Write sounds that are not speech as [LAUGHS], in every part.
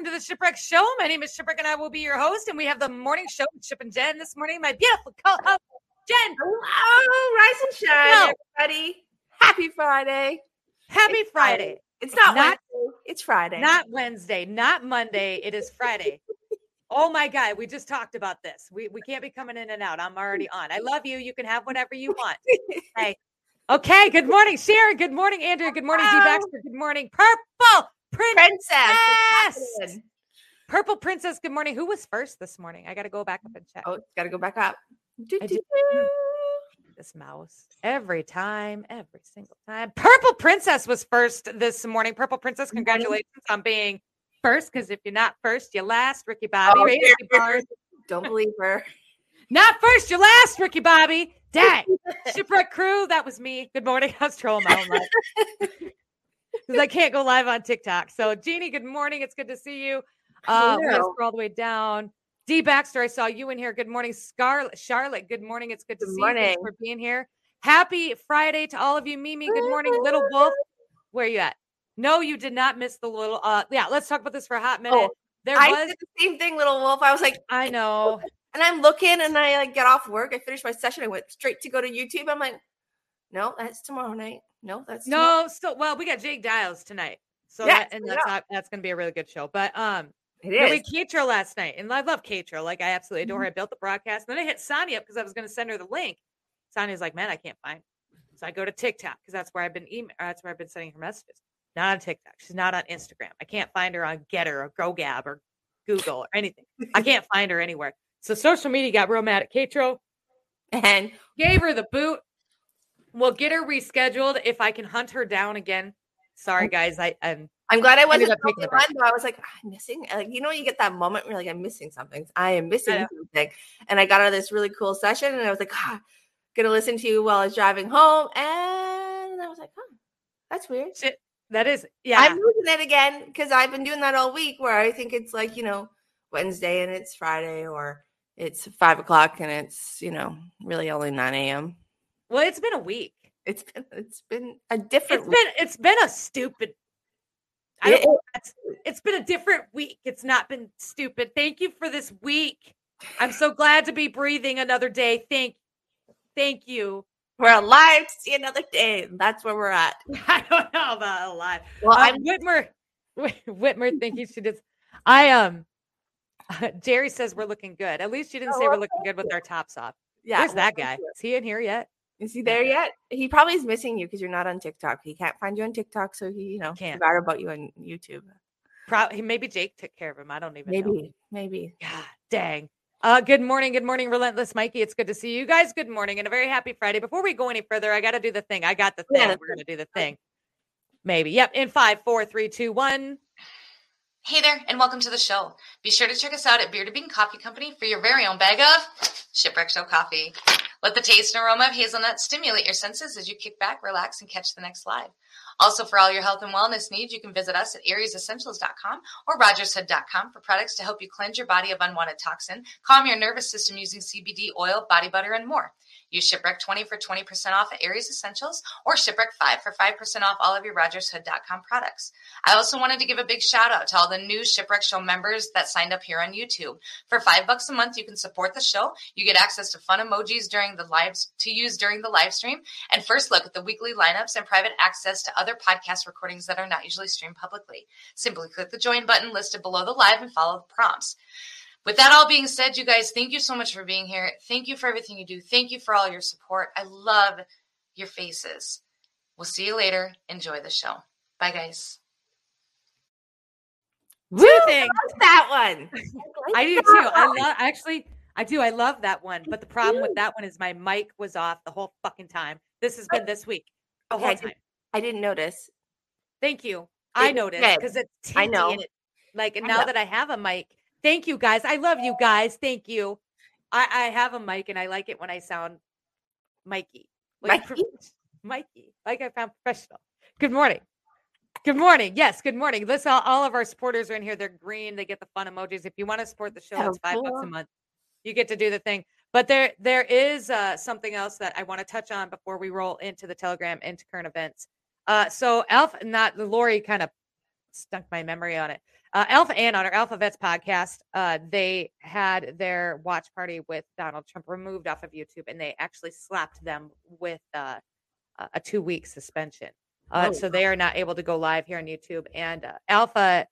welcome to the Shipwreck Show. My name is Shipwreck, and I will be your host. And we have the morning show with Ship and Jen this morning. My beautiful co-host, Jen. Hello, rise and shine, Hello. everybody. Happy Friday. Happy It's Friday. It's not, Not- Wednesday. It's Friday. Not Wednesday, not Monday. It is Friday. [LAUGHS] oh my God, we just talked about this. We we can't be coming in and out. I'm already on. I love you. You can have whatever you want. [LAUGHS] Hey. Okay. Good morning, Sharon. Good morning, Andrea. Good morning, D. Hello. Baxter. Good morning, Purple Princess. princess. Purple Princess. Good morning. Who was first this morning? I got to go back up and check. Oh, got to go back up. Do, do, do- do. this mouse every time, every single time. Purple Princess was first this morning. Purple Princess, congratulations on being first. Because if you're not first, you're last. Ricky Bobby, Oh, Ricky. Bars. Don't believe her. [LAUGHS] not first, you're last. Ricky Bobby, dang. [LAUGHS] Shipwreck crew, that was me. Good morning. [LAUGHS] I was trolling my own life because I can't go live on TikTok. So, Jeannie, good morning. It's good to see you. Uh, we're gonna Hello. scroll all the way down. D Baxter, I saw you in here. Good morning, Scarlett. Charlotte, good morning. It's good to Good see you. Thanks morning. for being here. Happy Friday to all of you. Mimi, good morning. Little Wolf, where you at? No, you did not miss the little. Uh, yeah, let's talk about this for a hot minute. Oh, there I was. did the same thing, little wolf. I was like, I know. and I'm looking, and I like get off work. I finished my session. I went straight to go to YouTube. I'm like, no, that's tomorrow night. No, that's No, so Well, we got Jake Dials tonight, so Yes, that, and that's not, that's going to be a really good show. But um, It is. we Keitra last night, and I love Keitra. Like I absolutely adore Mhm. her. I built the broadcast, and then I hit Sonia up because I was going to send her the link. Sonia's like, "Man, I can't find." her." So I go to TikTok because that's where I've been email. That's where I've been sending her messages. Not on TikTok. She's not on Instagram. I can't find her on Gettr or GoGab or Google or anything. I [LAUGHS] can't find her anywhere. So social media got real mad at Keitra. and Gave her the boot. We'll get her rescheduled if I can hunt her down again. Sorry, guys. I um I'm glad I wasn't only one, but I was like, "Ah, I'm missing. Like, you know, you get that moment where you're like, I'm missing something. I am missing know. something. And I got out of this really cool session, and I was like, ah, gonna listen to you while I was driving home, and I was like, huh, that's weird. shit. That is yeah. I'm losing it again because I've been doing that all week, where I think it's like you know Wednesday and it's Friday, or it's five o'clock and it's you know really only nine a.m. well, it's been a week. It's been it's been a different. It's week. been it's been a stupid. I It- don't, it's, it's been a different week. It's not been stupid. Thank you for this week. I'm so glad to be breathing another day. Thank, thank you. we're alive to see another day. That's where we're at. [LAUGHS] I don't know about a lot. Well, Uh, I'm Whitmer, [LAUGHS] Whitmer thinking she did. I um, [LAUGHS] Jerry says we're looking good. At least you didn't Oh, say we're looking good with our tops off. yeah. Where's that guy? Is he in here yet? Is he there yet? He probably is missing you because you're not on TikTok. He can't find you on TikTok, so he, you know, Can't. forgot about you on YouTube. Probably maybe Jake took care of him. I don't even know. Maybe, maybe. God dang. Uh, good morning, good morning, Relentless Mikey. It's good to see you guys. Good morning and a very happy Friday. Before we go any further, I got to do the thing. I got the Yeah, thing. the We're gonna do the thing. Maybe. Yep. In five, four, three, two, one. Hey there, and welcome to the show. Be sure to check us out at Bearded Bean Coffee Company for your very own bag of Shipwreck Show coffee. Let the taste and aroma of hazelnut stimulate your senses as you kick back, relax, and catch the next slide. Also, for all your health and wellness needs, you can visit us at ariesessentials.com or rogershood.com for products to help you cleanse your body of unwanted toxin, calm your nervous system using CBD oil, body butter, and more. Use Shipwreck 20 for 20% off at Aries Essentials or Shipwreck 5 for 5% off all of your rogershood.com products. I also wanted to give a big shout out to all the new Shipwreck Show members that signed up here on YouTube. For five bucks a month, you can support the show. You get access to fun emojis during the lives to use during the live stream, and first look at the weekly lineups and private access to other podcast recordings that are not usually streamed publicly. Simply click the join button listed below the live and follow the prompts. With that all being said, you guys, thank you so much for being here. Thank you for everything you do. Thank you for all your support. I love your faces. We'll see you later. Enjoy the show. Bye, guys. Woo! Two things. [LAUGHS] I like that one. I do too. that I love actually I do. I love that one. But the problem with that one is my mic was off the whole fucking time. This has been this week. The Okay, whole I did- time. I didn't notice. Thank you. I noticed okay, because it's I know. it, like and I now know. that I have a mic, thank you guys. I love you guys. Thank you. I, I have a mic and I like it when I sound Mikey. Like Mikey? [LAUGHS] Mikey. Like I found professional. Good morning. Good morning. Yes, good morning. Listen, all, all of our supporters are in here. They're green. They get the fun emojis. If you want to support the show, Oh, it's five bucks a month. You get to do the thing. But there there is uh, something else that I want to touch on before we roll into the Telegram into current events. Uh, so Alpha, not the Lori kind of stunk my memory on it. Uh, Alpha and on our Alpha Vets podcast, uh, they had their watch party with Donald Trump removed off of YouTube, and they actually slapped them with uh, a- a two week suspension. Uh, Oh, so they are not able to go live here on YouTube. And uh, Alpha,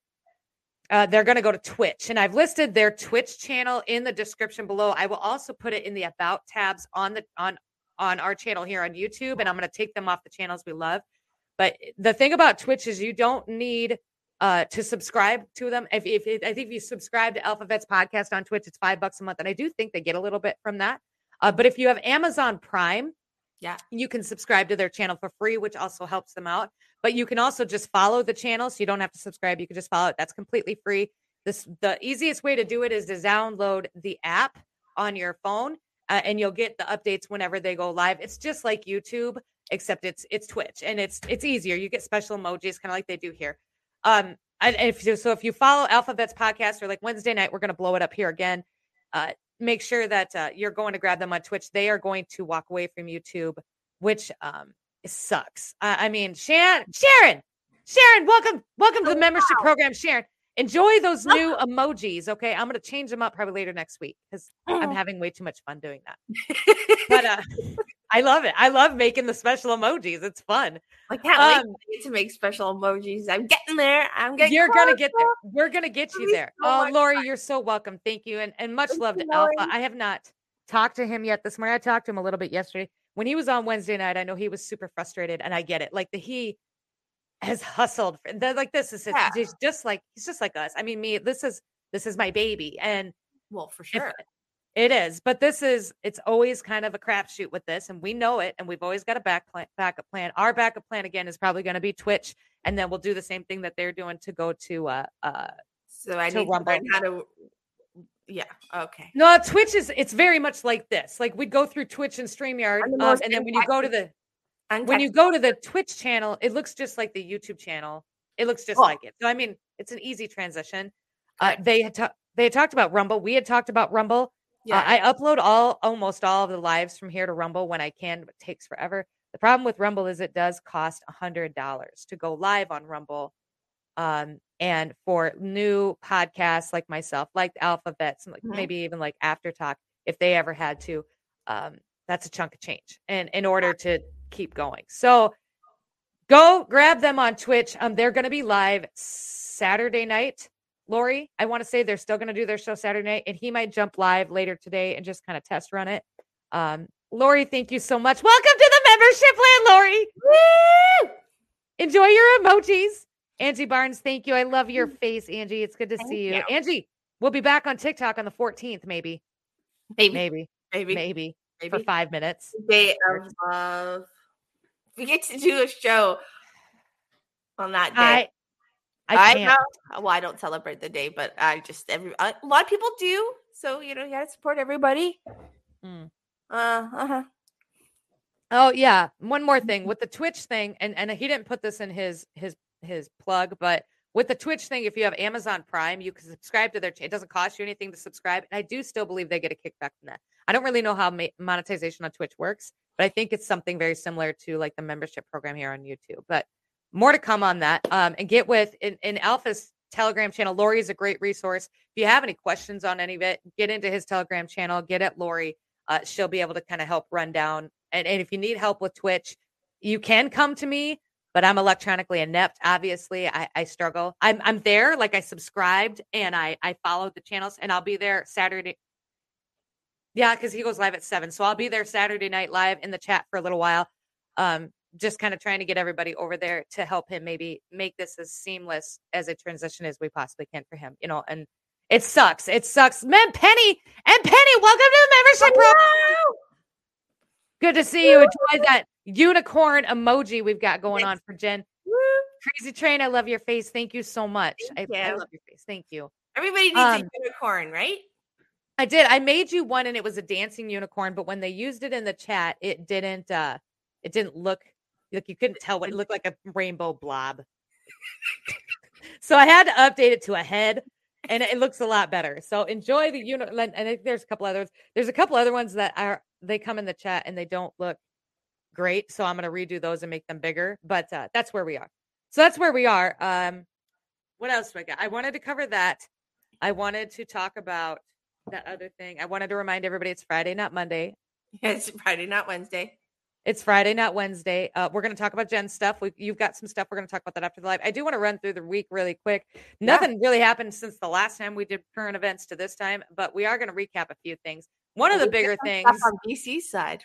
uh, they're going to go to Twitch, and I've listed their Twitch channel in the description below. I will also put it in the about tabs on the on on our channel here on YouTube, and I'm going to take them off the channels we love. But the thing about Twitch is you don't need uh, to subscribe to them. If, if I think if you subscribe to Alpha Vets podcast on Twitch, it's five bucks a month, and I do think they get a little bit from that. Uh, but if you have Amazon Prime, Yeah. you can subscribe to their channel for free, which also helps them out. But you can also just follow the channel, so you don't have to subscribe. You can just follow it. That's completely free. This the easiest way to do it is to download the app on your phone, uh, and you'll get the updates whenever they go live. It's just like YouTube, except it's it's Twitch, and it's it's easier. You get special emojis, kind of like they do here. Um, and if you, so, if you follow Alpha Vets podcast or like Wednesday night, we're going to blow it up here again. Uh, make sure that uh, you're going to grab them on Twitch. They are going to walk away from YouTube, which um sucks. Uh, I mean, Sharon, Sharon, Sharon, welcome, welcome to the membership program, Sharon. Enjoy those new emojis. Okay, I'm going to change them up probably later next week because I'm having way too much fun doing that. [LAUGHS] But uh, I love it. I love making the special emojis. It's fun. I can't wait Um, to to make special emojis. I'm getting there. I'm getting. You're gonna get closer. there. We're gonna get you there. so Oh, Lori, you're so welcome. Thank you, and and much Thank love you, to Alpha. I have not talked to him yet this morning. I talked to him a little bit yesterday when he was on Wednesday night. I know he was super frustrated, and I get it. Like the he has hustled. For, the, like this is Yeah. he's just like he's just like us. I mean, me. This is this is my baby, and Well, for if- sure. It is, but this is it's always kind of a crapshoot with this, and we know it, and we've always got a back plan, backup plan. Our backup plan again is probably going to be Twitch, and then we'll do the same thing that they're doing to go to uh uh So I to need to Rumble. learn how to. Yeah. Okay. no Twitch is it's very much like this. Like we'd go through Twitch and StreamYard, um, and then when you go to the when you go to the Twitch channel, it looks just like the YouTube channel. It looks just Oh. like it. So I mean, it's an easy transition. Uh, they had they had talked about Rumble. We had talked about Rumble. Yeah. Uh, I upload all almost all of the lives from here to Rumble when I can, but it takes forever. The problem with Rumble is it does cost a hundred dollars to go live on Rumble. Um, and for new podcasts like myself, like Alpha Vets, and like Mhm. maybe even like After Talk, if they ever had to, um, that's a chunk of change. And in order to keep going, so go grab them on Twitch. Um, they're going to be live Saturday night. Lori, I want to say they're still going to do their show Saturday night, and he might jump live later today and just kind of test run it. Um, Lori, thank you so much. Welcome to the membership land, Lori. Woo! Enjoy your emojis. Angie Barnes, thank you. I love your face, Angie. It's good to Thank see you. you. Angie, we'll be back on TikTok on the 14th, maybe, maybe, maybe, maybe, maybe, maybe. for five minutes. Day of love. We get to do a show on that day. I, I can't. know. Well, I don't celebrate the day, but I just every a lot of people do. So you know, you gotta support everybody. Mm. Uh huh. Oh yeah, one more thing with the Twitch thing, and and he didn't put this in his his his plug, but with the Twitch thing, if you have Amazon Prime, you can subscribe to their. Channel. It doesn't cost you anything to subscribe, and I do still believe they get a kickback from that. I don't really know how ma- monetization on Twitch works, but I think it's something very similar to like the membership program here on YouTube. But more to come on that. Um, and get with in, in Alpha's Telegram channel. Lori is a great resource. If you have any questions on any of it, get into his Telegram channel. Get at Lori. Uh, she'll be able to kind of help run down. And, and if you need help with Twitch, you can come to me. But I'm electronically inept. Obviously, I, I struggle. I'm I'm there. Like I subscribed and I I followed the channels, and I'll be there Saturday. Yeah, because he goes live at seven, so I'll be there Saturday night live in the chat for a little while. Um, just kind of trying to get everybody over there to help him maybe make this as seamless as a transition as we possibly can for him. You know, and it sucks. It sucks. Man, Penny and Penny, welcome to the membership program. Good to see you. Enjoy that unicorn emoji we've got going on for Jen. Crazy train, I love your face. Thank you so much. I, Thank I you. love your face. Thank you. Everybody needs Um, a unicorn, right? I did. I made you one and it was a dancing unicorn, but when they used it in the chat, it didn't uh it didn't look like you couldn't tell what it [LAUGHS] looked like a rainbow blob. so I had to update it to a head and it looks a lot better. So enjoy the uni [LAUGHS] and I think there's a couple others. There's a couple other ones that are they come in the chat and they don't look great. So I'm gonna redo those and make them bigger. But uh that's where we are. So that's where we are. Um what else do I got? I wanted to cover that. I wanted to talk about that other thing. I wanted to remind everybody it's Friday, not Monday. It's Friday, not Wednesday. It's Friday, not Wednesday. Uh, we're going to talk about Jen's stuff. We, you've got some stuff. We're going to talk about that after the live. I do want to run through the week really quick. Yeah. Nothing really happened since the last time we did current events to this time, but we are going to recap a few things. One of the bigger things. on BC's side.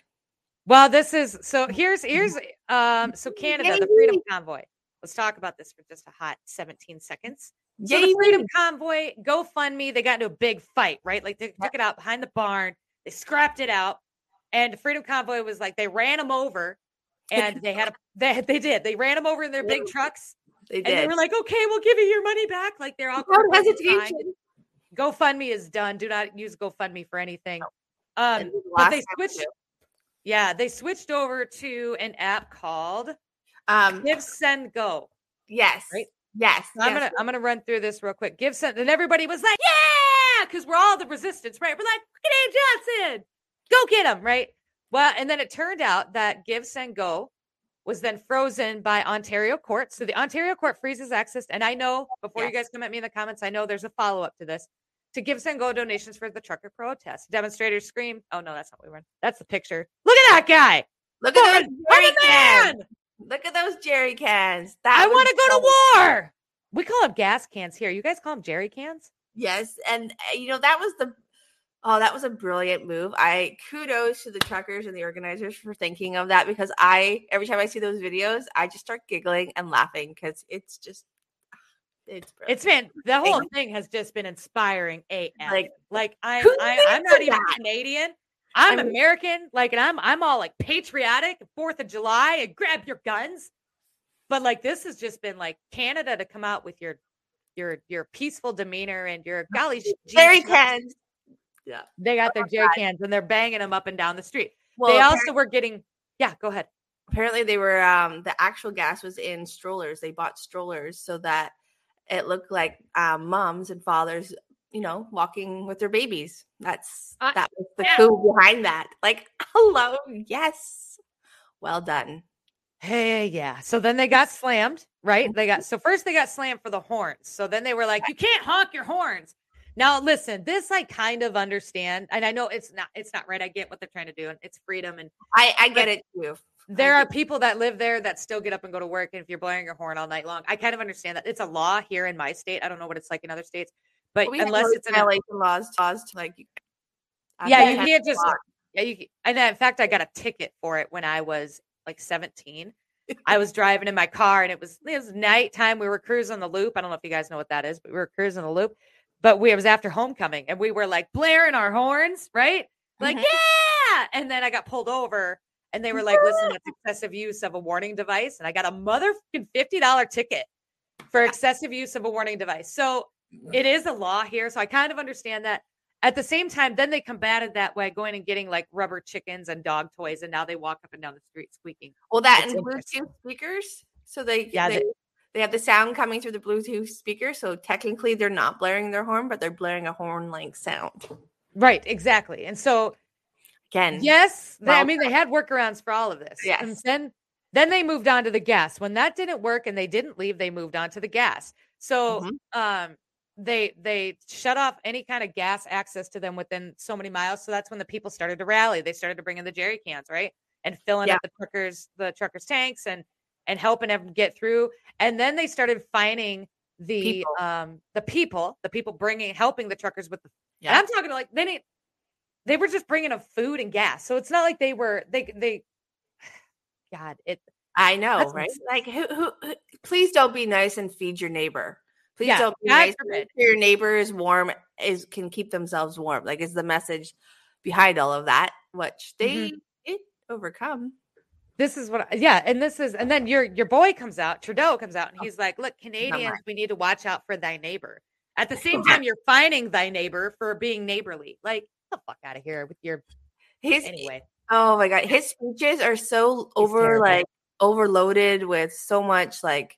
Well, this is so here's here's um so Canada, the Freedom Convoy. Let's talk about this for just a hot 17 seconds. So Yay! the Freedom Convoy, GoFundMe, they got into a big fight, right? Like they took it out behind the barn, they scrapped it out, and Freedom Convoy was like they ran them over, and they had a [LAUGHS] they they did they ran them over in their big trucks, They and did. they were like, okay, we'll give you your money back. Like they're all Without corporate, it's fine. hesitation. GoFundMe is done. Do not use GoFundMe for anything. And Um, the but they switched. Yeah, they switched over to an app called Um, Give Send Go. yes. right? Yes. So I'm gonna I'm gonna run through this real quick. Give Send, and everybody was like, "Yeah!" Because we're all the resistance, right? We're like, "Look at Johnson, go get him!" Right? Well, and then it turned out that Give Send Go was then frozen by Ontario court. So the Ontario court freezes access, and I know before you guys come at me in the comments, I know there's a follow up to this. To give Send Go donations for the trucker protest, demonstrators scream. Oh no, that's not what we were. That's the picture. Look at that guy. Look at those jerry cans. man. Look at those jerry cans. That I want to go so- to war. We call them gas cans here. You guys call them jerry cans? Yes, and uh, you know that was the oh that was a brilliant move. I kudos to the truckers and the organizers for thinking of that because I every time I see those videos, I just start giggling and laughing because it's just ah, it's brilliant. It's been the whole thing has just been inspiring. AF. Like, Like, I'm, I, thinks I'm not even that? Canadian. I'm I mean- American. Like, and I'm, I'm all like patriotic. Fourth of July, and grab your guns. But like, this has just been like Canada to come out with your, your, your peaceful demeanor and your golly, sh- gee cans. They got their jerry cans and they're banging them up and down the street. Well, they also were getting. Yeah, go ahead. apparently they were um the actual gas was in strollers. They bought strollers so that it looked like um, moms and fathers, you know, walking with their babies. That's I- that was the yeah. coup behind that. Like, [LAUGHS] hello, yes, well done. Hey, yeah. So then they got slammed, right? They got [LAUGHS] so first they got slammed for the horns. So then they were like, "You can't honk your horns." Now, listen, this I kind of understand, and I know it's not it's not right. I get what they're trying to do, and it's freedom, and I I get it too. there are people that live there that still get up and go to work. And if you're blowing your horn all night long, I kind of understand that. It's a law here in my state. I don't know what it's like in other states, but We unless it's an violation laws, laws to like, I yeah, you can't just lot. yeah, you and then, in fact, I got a ticket for it when I was like 17. I was driving in my car and it was it was nighttime. We were cruising the loop. I don't know if you guys know what that is, but we were cruising the loop. But we it was after homecoming and we were like blaring our horns, right? Like, Mhm. yeah. And then I got pulled over and they were like, listen, that's [LAUGHS] excessive use of a warning device. And I got a motherfucking $50 ticket for excessive use of a warning device. So it is a law here. So I kind of understand that. At the same time, then they combated that by going and getting like rubber chickens and dog toys, and now they walk up and down the street squeaking. Well, that It's and. Bluetooth speakers, so they Yeah, they, they- have the sound coming through the Bluetooth speaker. So technically, they're not blaring their horn, but they're blaring a horn like sound. Right, exactly. And so, Again, yes, they, I mean, they had workarounds for all of this. Yes. And then, then they moved on to the gas. When that didn't work and they didn't leave, they moved on to the gas. So, Mhm. um, they they shut off any kind of gas access to them within so many miles. So that's when the people started to rally. They started to bring in the jerry cans, right, and filling Yeah. up the truckers the truckers tanks and and helping them get through. And then they started finding the People. um the people, the people bringing helping the truckers with the. And Yeah. I'm talking to like they didn't. They were just bringing them food and gas, so it's not like they were they they. [SIGHS] God, it I know, That's right? Like, who, who, who? Please don't be nice and feed your neighbor. Please Yeah, don't be nice. and sure Your neighbor is warm. Is can keep themselves warm. Like, is the message behind all of that? Which they Mm-hmm. did overcome. This is what I- yeah and this is and then your your boy comes out trudeau comes out and oh. he's like look canadians we need to watch out for thy neighbor At the same [LAUGHS] time, you're fining thy neighbor for being neighborly. Like, get the fuck out of here with your His anyway. oh my god, his speeches are so over terrible. like overloaded with so much like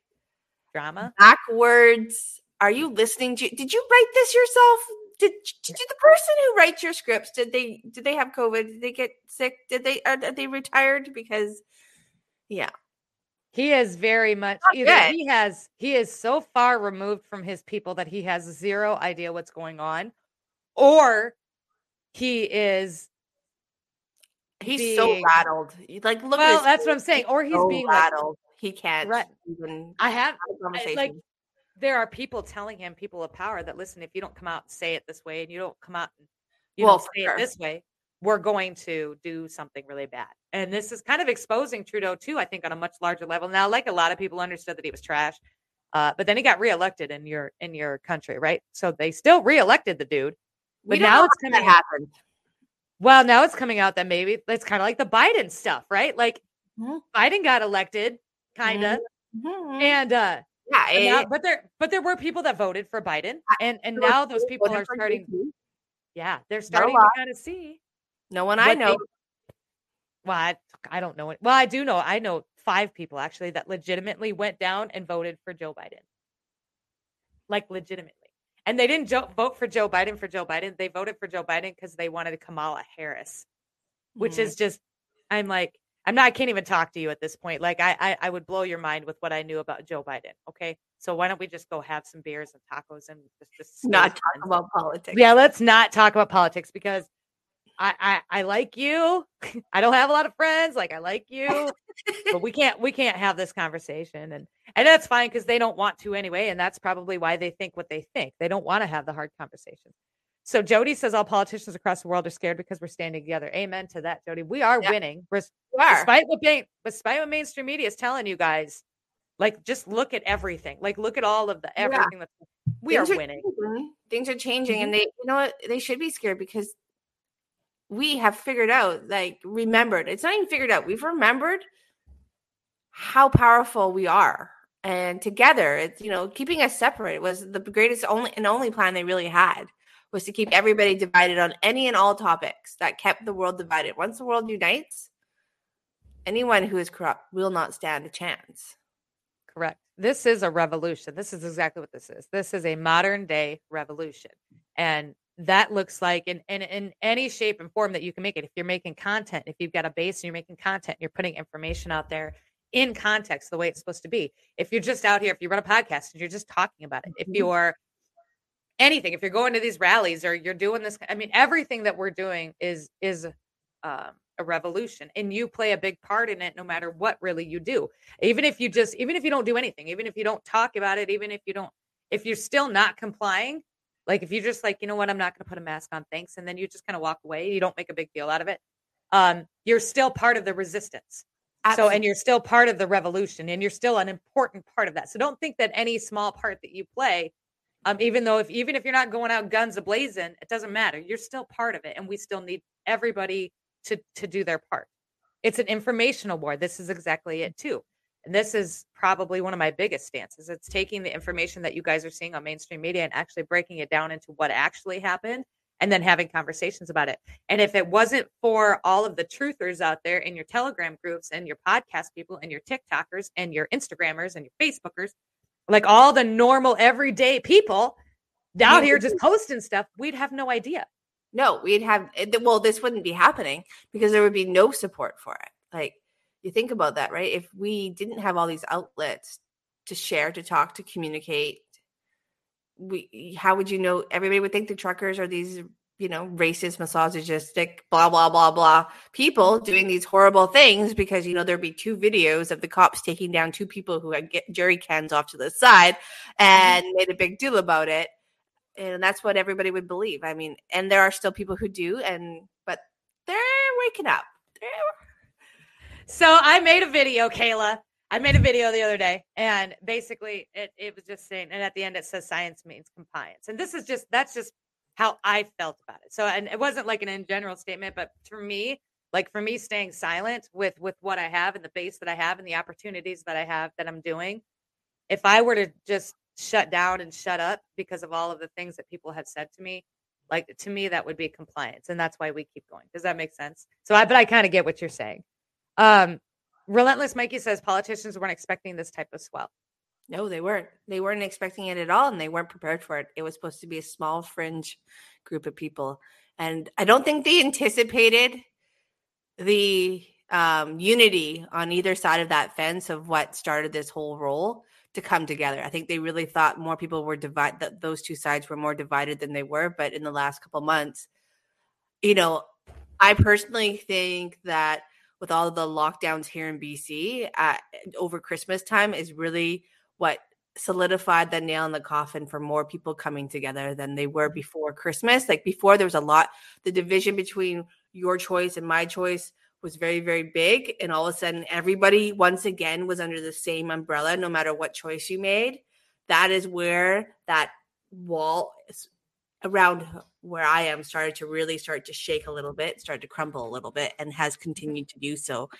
Drama. backwards. Are you listening to? Did you write this yourself? Did, did the person who writes your scripts did they did they have COVID? Did they get sick? Did they are, are they retired? Because yeah, He is very much Not either good. he has he is so far removed from his people that he has zero idea what's going on, or he is he's so rattled. Like look. well. That's what I'm saying. Or he's so being like, rattled. he can't Right. even I have have conversation. like there are people telling him, people of power, that listen, if you don't come out and say it this way, and you don't come out and you Well, don't say sure. it this way, we're going to do something really bad. And this is kind of exposing Trudeau too, I think, on a much larger level. Now, like a lot of people understood that he was trash, uh, but then he got reelected in your in your country, right? So they still reelected the dude. but now it's coming happened. Well, now it's coming out that maybe it's kind of like the Biden stuff, right? Like Mhm. Biden got elected, kind of, Mhm. and uh yeah, but, now- but there but there were people that voted for Biden, and and now those people are starting. Yeah, they're starting to kind of see. No one I know. they- Well, I, I don't know it. Well, I do know. I know five people actually that legitimately went down and voted for Joe Biden. Like legitimately. And they didn't jo- vote for Joe Biden for Joe Biden. They voted for Joe Biden because they wanted Kamala Harris, which Mhm. is just, I'm like, I'm not, I can't even talk to you at this point. Like, I, I, I would blow your mind with what I knew about Joe Biden. Okay. So why don't we just go have some beers and tacos and just, just not talk about politics. Yeah, let's not talk about politics because I, I I like you. [LAUGHS] I don't have a lot of friends. Like I like you, but we can't we can't have this conversation, and and that's fine because they don't want to anyway, and that's probably why they think what they think. They don't want to have the hard conversations. So Jody says all politicians across the world are scared because we're standing together. Amen to that, Jody. We are Yeah. winning. We're, You are. despite what main, despite what mainstream media is telling you guys. Like just look at everything. Like look at all of the Yeah. everything that's we Things are winning. changing. Things are changing, Mhm. and they, you know what? They should be scared because we have figured out, like, remembered. It's not even figured out. We've remembered how powerful we are, and together, it's you know, keeping us separate was the greatest only and only plan they really had was to keep everybody divided on any and all topics that kept the world divided. Once the world unites, anyone who is corrupt will not stand a chance. Correct. This is a revolution. This is exactly what this is. This is a modern day revolution. And that looks like in, in, in any shape and form that you can make it. If you're making content, if you've got a base and you're making content, you're putting information out there in context the way it's supposed to be. If you're just out here, if you run a podcast and you're just talking about it, if Mhm. you're anything, if you're going to these rallies or you're doing this, I mean, everything that we're doing is is um, a revolution, and you play a big part in it, no matter what really you do. Even if you just, even if you don't do anything, even if you don't talk about it, even if you don't, if you're still not complying, like if you're just like, you know what, I'm not going to put a mask on, thanks, and then you just kind of walk away, you don't make a big deal out of it. Um, you're still part of the resistance. So, and you're still part of the revolution and you're still an important part of that. So don't think that any small part that you play, um, even though if even if you're not going out guns ablazing, it doesn't matter. You're still part of it. And we still need everybody to to do their part. It's an informational war. This is exactly it too. And this is probably one of my biggest stances. It's taking the information that you guys are seeing on mainstream media and actually breaking it down into what actually happened and then having conversations about it. And if it wasn't for all of the truthers out there in your Telegram groups and your podcast people and your TikTokers and your Instagrammers and your Facebookers, like all the normal everyday people out here just posting stuff, we'd have no idea. No, we'd have eh, well, this wouldn't be happening because there would be no support for it. Like you think about that, right? If we didn't have all these outlets to share, to talk, to communicate, we how would you know everybody would think the truckers are these, you know, racist, misogynistic, blah blah blah blah people doing these horrible things because you know there'd be two videos of the cops taking down two people who had get jerry cans off to the side mm-hmm. and made a big deal about it and that's what everybody would believe. I mean, and there are still people who do, and but they're waking up. They're, So I made a video, Kayla. I made a video the other day, and basically it, it was just saying, and at the end it says science means compliance. And this is just that's just how I felt about it. So and it wasn't like an in general statement, but for me, like for me staying silent with with what I have and the base that I have and the opportunities that I have that I'm doing, if I were to just shut down and shut up because of all of the things that people have said to me. Like to me, that would be compliance, and that's why we keep going. Does that make sense? So I, but I kind of get what you're saying. Um, Relentless Mikey says politicians weren't expecting this type of swell. No, they weren't. They weren't expecting it at all, and they weren't prepared for it. It was supposed to be a small fringe group of people, and I don't think they anticipated the um, unity on either side of that fence of what started this whole roll to come together. I think they really thought more people were divided. That those two sides were more divided than they were. But in the last couple months, you know, I personally think that with all the lockdowns here in BC uh, over Christmas time is really what solidified the nail in the coffin for more people coming together than they were before Christmas. Like before, there was a lot, the division between your choice and my choice was very, very big. And all of a sudden, everybody once again was under the same umbrella, no matter what choice you made. That is where that wall is around where I am started to really start to shake a little bit, started to crumble a little bit, and has continued to do so.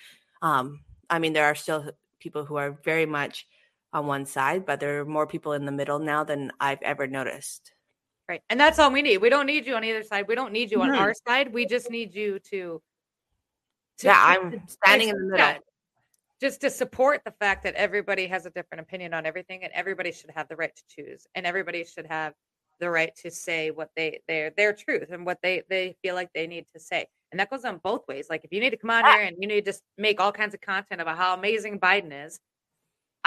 Um, I mean, there are still people who are very much on one side, but there are more people in the middle now than I've ever noticed. Right. And that's all we need. We don't need you on either side. We don't need you on our side. We just need you to, to yeah, I'm standing in the middle. yeah, just to support the fact that everybody has a different opinion on everything and everybody should have the right to choose and everybody should have the right to say what they their their truth and what they they feel like they need to say. And that goes on both ways. Like if you need to come on Yeah. here and you need to make all kinds of content about how amazing Biden is,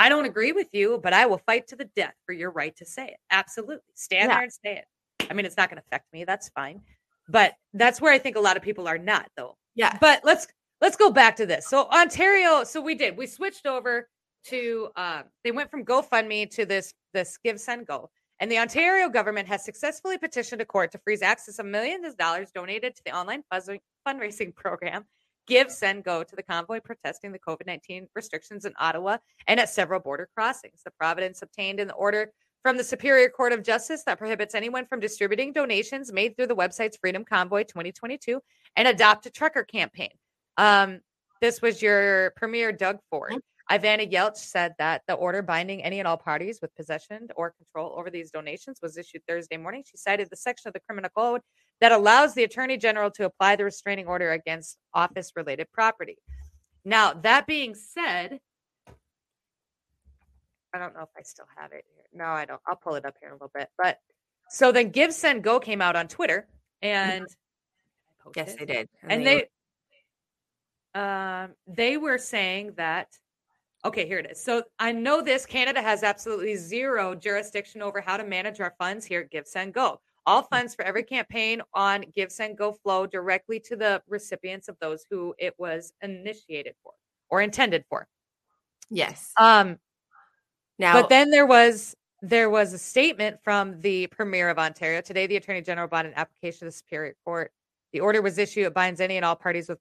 I don't agree with you, but I will fight to the death for your right to say it. Absolutely. Stand Yeah. there and say it. I mean, it's not going to affect me. That's fine. But that's where I think a lot of people are not though. Yeah. But let's let's go back to this. So Ontario, so we did. We switched over to um they went from GoFundMe to this this Give Send Go. And the Ontario government has successfully petitioned a court to freeze access of millions of dollars donated to the online fundraising program Give Send Go to the convoy protesting the COVID 19 restrictions in Ottawa and at several border crossings. The Providence obtained in the order from the Superior Court of Justice that prohibits anyone from distributing donations made through the website's Freedom Convoy 2022 and Adopt a Trucker campaign. Um, this was your Premier Doug Ford. Ivana Yelich said that the order binding any and all parties with possession or control over these donations was issued Thursday morning. She cited the section of the criminal code that allows the attorney general to apply the restraining order against office related property. Now, that being said, I don't know if I still have it here. No, I don't. I'll pull it up here in a little bit. But so then Give Send Go came out on Twitter and Yes, they did. and they um they were saying that okay here it is so i know this canada has absolutely zero jurisdiction over how to manage our funds here at give send go all funds for every campaign on give send go flow directly to the recipients of those who it was initiated for or intended for yes. um Now, but then there was there was a statement from the premier of Ontario today. The attorney general brought an application to the Superior Court. The order was issued. It binds any and all parties with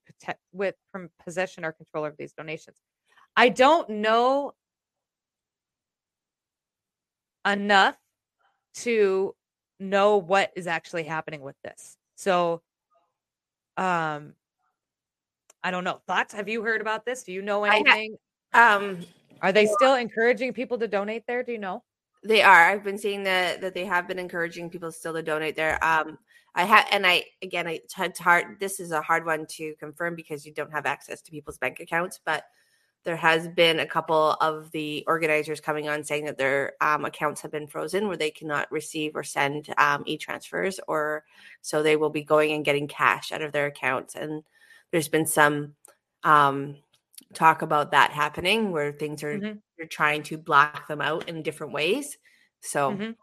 with from possession or control of these donations. I don't know enough to know what is actually happening with this. So, um, I don't know. Thoughts? Have you heard about this? Do you know I ha- anything? um, Are they still encouraging people to donate there? Do you know? They are. I've been seeing that that they have been encouraging people still to donate there. Um, I have, and I again, I, it's hard. This is a hard one to confirm because you don't have access to people's bank accounts. But there has been a couple of the organizers coming on saying that their um, accounts have been frozen, where they cannot receive or send um, e-transfers, or so they will be going and getting cash out of their accounts. And there's been some um, talk about that happening, where things are Mhm. you're trying to block them out in different ways. So Mhm.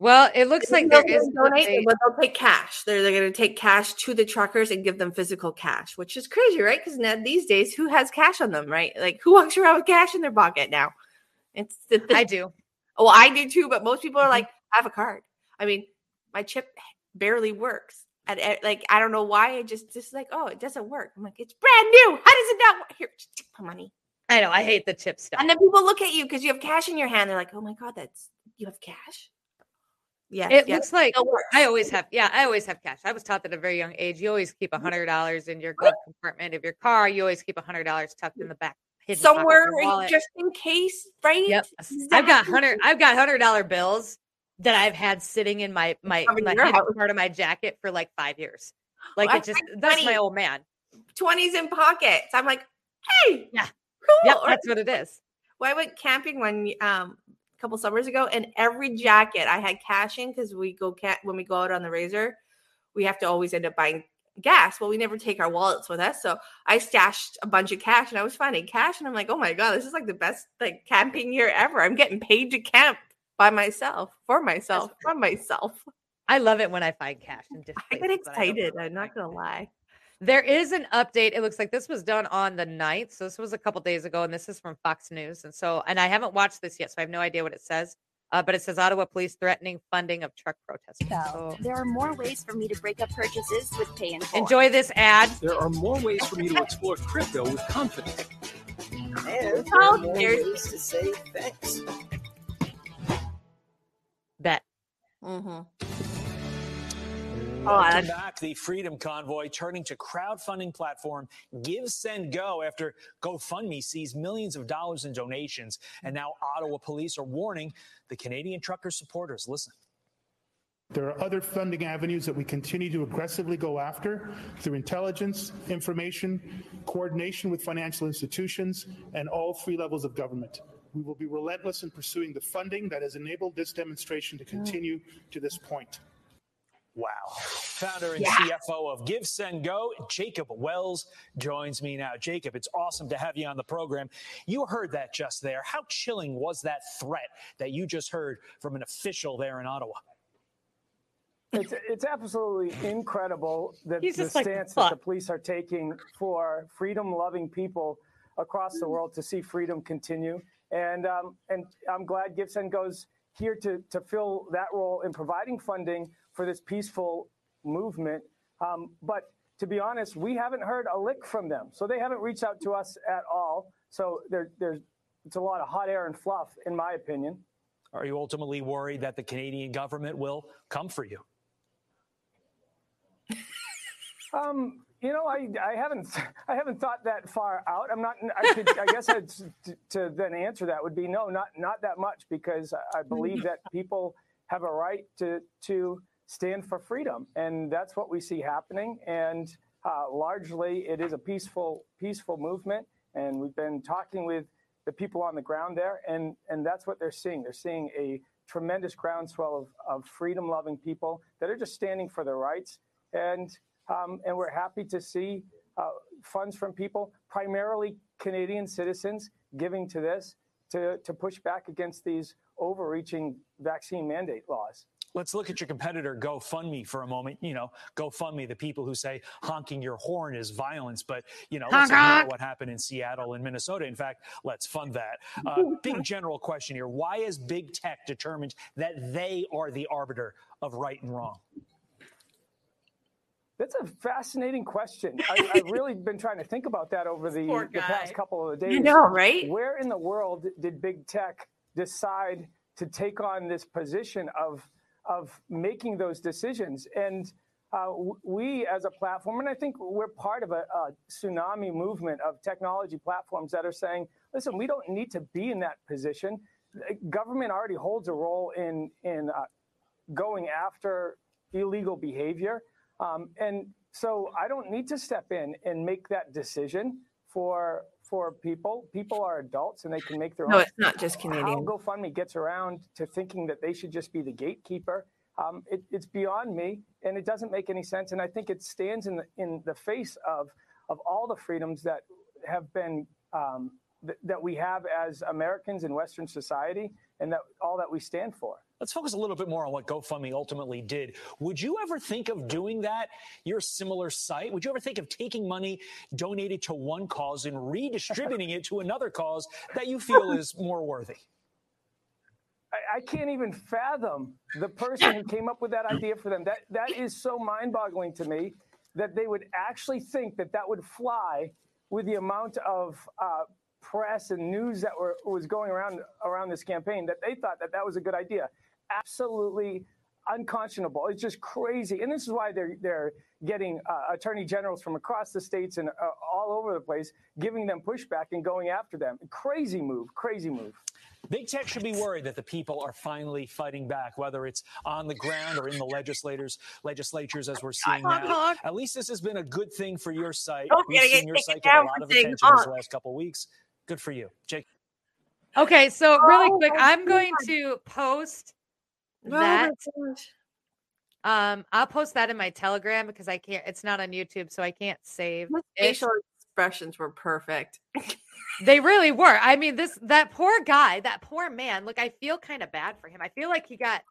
Well, it looks like they'll there is. donate, a- but they'll take cash. They're, they're going to take cash to the truckers and give them physical cash, which is crazy, right? Because now these days, who has cash on them, right? Like who walks around with cash in their pocket now? It's the, the I do. oh, I do too, but most people are Mhm. like, I have a card. I mean, my chip barely works. And eh, like, I don't know why. It just just like, oh, it doesn't work. I'm like, it's brand new. How does it not work? Here, just take my money. I know. I hate the chip stuff. And then people look at you because you have cash in your hand. They're like, oh my god, that's you have cash. Yeah, It yeah, looks like. I always have. Yeah, I always have cash. I was taught that at a very young age. You always keep a hundred dollars in your glove compartment of your car. You always keep a hundred dollars tucked in the back somewhere in your wallet. just in case, right? Yep. I've got hundred. I've got hundred dollar bills that I've had sitting in my my, my your hidden house. part of my jacket for like five years. [GASPS] Like I it just find that's my old man. 20s in pockets. I'm like, hey, Yeah. cool. Yep, that's what it is. well, I went camping one um a couple summers ago, and every jacket I had cash in because we go cat when we go out on the razor, we have to always end up buying gas. Well, we never take our wallets with us, so I stashed a bunch of cash, and I was finding cash, and I'm like, oh my god, this is like the best like camping year ever. I'm getting paid to camp by myself, for myself, from myself. I love it when I find cash different. I get places I excited. I'm not gonna lie. There is an update. It looks like this was done on the 9th. So this was a couple days ago, and this is from Fox News. And so, and I haven't watched this yet, so I have no idea what it says. Uh, but it says Ottawa police threatening funding of truck protesters. So There are more ways for me to break up purchases with Pay in Full. enjoy this ad. There are more ways for you to explore crypto with confidence. And there Oh, are more ways to say thanks. Bet. Mm-hmm. Welcome back. The Freedom Convoy turning to crowdfunding platform Give Send Go after GoFundMe sees millions of dollars in donations. And now Ottawa police are warning the Canadian trucker supporters. Listen. There are other funding avenues that we continue to aggressively go after through intelligence, information, coordination with financial institutions, and all three levels of government. We will be relentless in pursuing the funding that has enabled this demonstration to continue to this point. Wow. Founder and Yeah. CFO of Give Send Go, Jacob Wells, joins me now. Jacob, it's awesome to have you on the program. You heard that just there. How chilling was that threat that you just heard from an official there in Ottawa? It's, it's absolutely incredible that He's the just like, stance that the police are taking for freedom-loving people across the world to see freedom continue. And um, and I'm glad Give Send Go's here to to fill that role in providing funding for this peaceful movement. Um, but to be honest, we haven't heard a lick from them, so they haven't reached out to us at all. So there, there's it's a lot of hot air and fluff, in my opinion. Are you ultimately worried that the Canadian government will come for you? [LAUGHS] Um, you know, I, I haven't [LAUGHS] I haven't thought that far out. I'm not. I could. I guess I'd, to, to then answer that would be no, not not that much because I- I believe that people have a right to to stand for freedom, and that's what we see happening. And uh, largely, it is a peaceful peaceful movement, and we've been talking with the people on the ground there, and and that's what they're seeing. They're seeing a tremendous groundswell of, of freedom loving people that are just standing for their rights. And um, and we're happy to see uh, funds from people, primarily Canadian citizens, giving to this to, to push back against these overreaching vaccine mandate laws. Let's look at your competitor, GoFundMe, for a moment. You know, GoFundMe, the people who say honking your horn is violence, but you know, let's Honk, ignore honk. what happened in Seattle and Minnesota. In fact, let's fund that. Uh, [LAUGHS] big general question here: Why is big tech determined that they are the arbiter of right and wrong? That's a fascinating question. I, [LAUGHS] I've really been trying to think about that over the, the past couple of days. You know, right? Where in the world did big tech decide to take on this position of of making those decisions? And uh, we, as a platform, and I think we're part of a, a tsunami movement of technology platforms that are saying, "Listen, we don't need to be in that position. Government already holds a role in in uh, going after illegal behavior." Um, and so I don't need to step in and make that decision for for people. People are adults and they can make their No, own. it's not just Canadian. How. GoFundMe gets around to thinking that they should just be the gatekeeper, um, it, it's beyond me, and it doesn't make any sense. And I think it stands in the in the face of of all the freedoms that have been um, th- that we have as Americans in Western society, and that all that we stand for. Let's focus a little bit more on what GoFundMe ultimately did. Would you ever think of doing that? You're a similar site. Would you ever think of taking money donated to one cause and redistributing it to another cause that you feel [LAUGHS] is more worthy? I, I can't even fathom the person who came up with that idea for them. That that is so mind-boggling to me that they would actually think that that would fly with the amount of uh, press and news that were was going around around this campaign. That they thought that that was a good idea. Absolutely unconscionable. It's just crazy, and this is why they're they're getting uh, attorney generals from across the states and uh, all over the place, giving them pushback and going after them. Crazy move, crazy move. Big tech should be worried that the people are finally fighting back, whether it's on the ground or in the legislators, legislatures, as we're seeing now. At least this has been a good thing for your site. Don't We've seen your site get a lot of saying attention these last couple of weeks. Good for you, Jake. Okay, so really Oh quick, I'm going to post Oh that. Um, I'll post that in my Telegram because I can't. It's not on YouTube, so I can't save. Facial expressions were perfect. They really were. I mean, this that poor guy, that poor man. Look, I feel kind of bad for him. I feel like he got.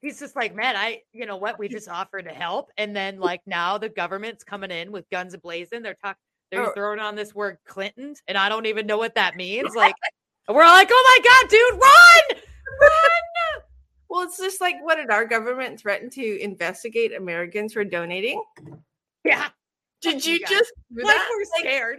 He's just like, man, I, you know what? We just offered to help, and then like now the government's coming in with guns ablazing. They're talking. They're Oh. throwing on this word Clinton, and I don't even know what that means. Like, we're all like, oh my god, dude, run, run! Well, it's just like what did our government threaten to investigate Americans for donating? Yeah, Did you you just like that? we're Like, scared.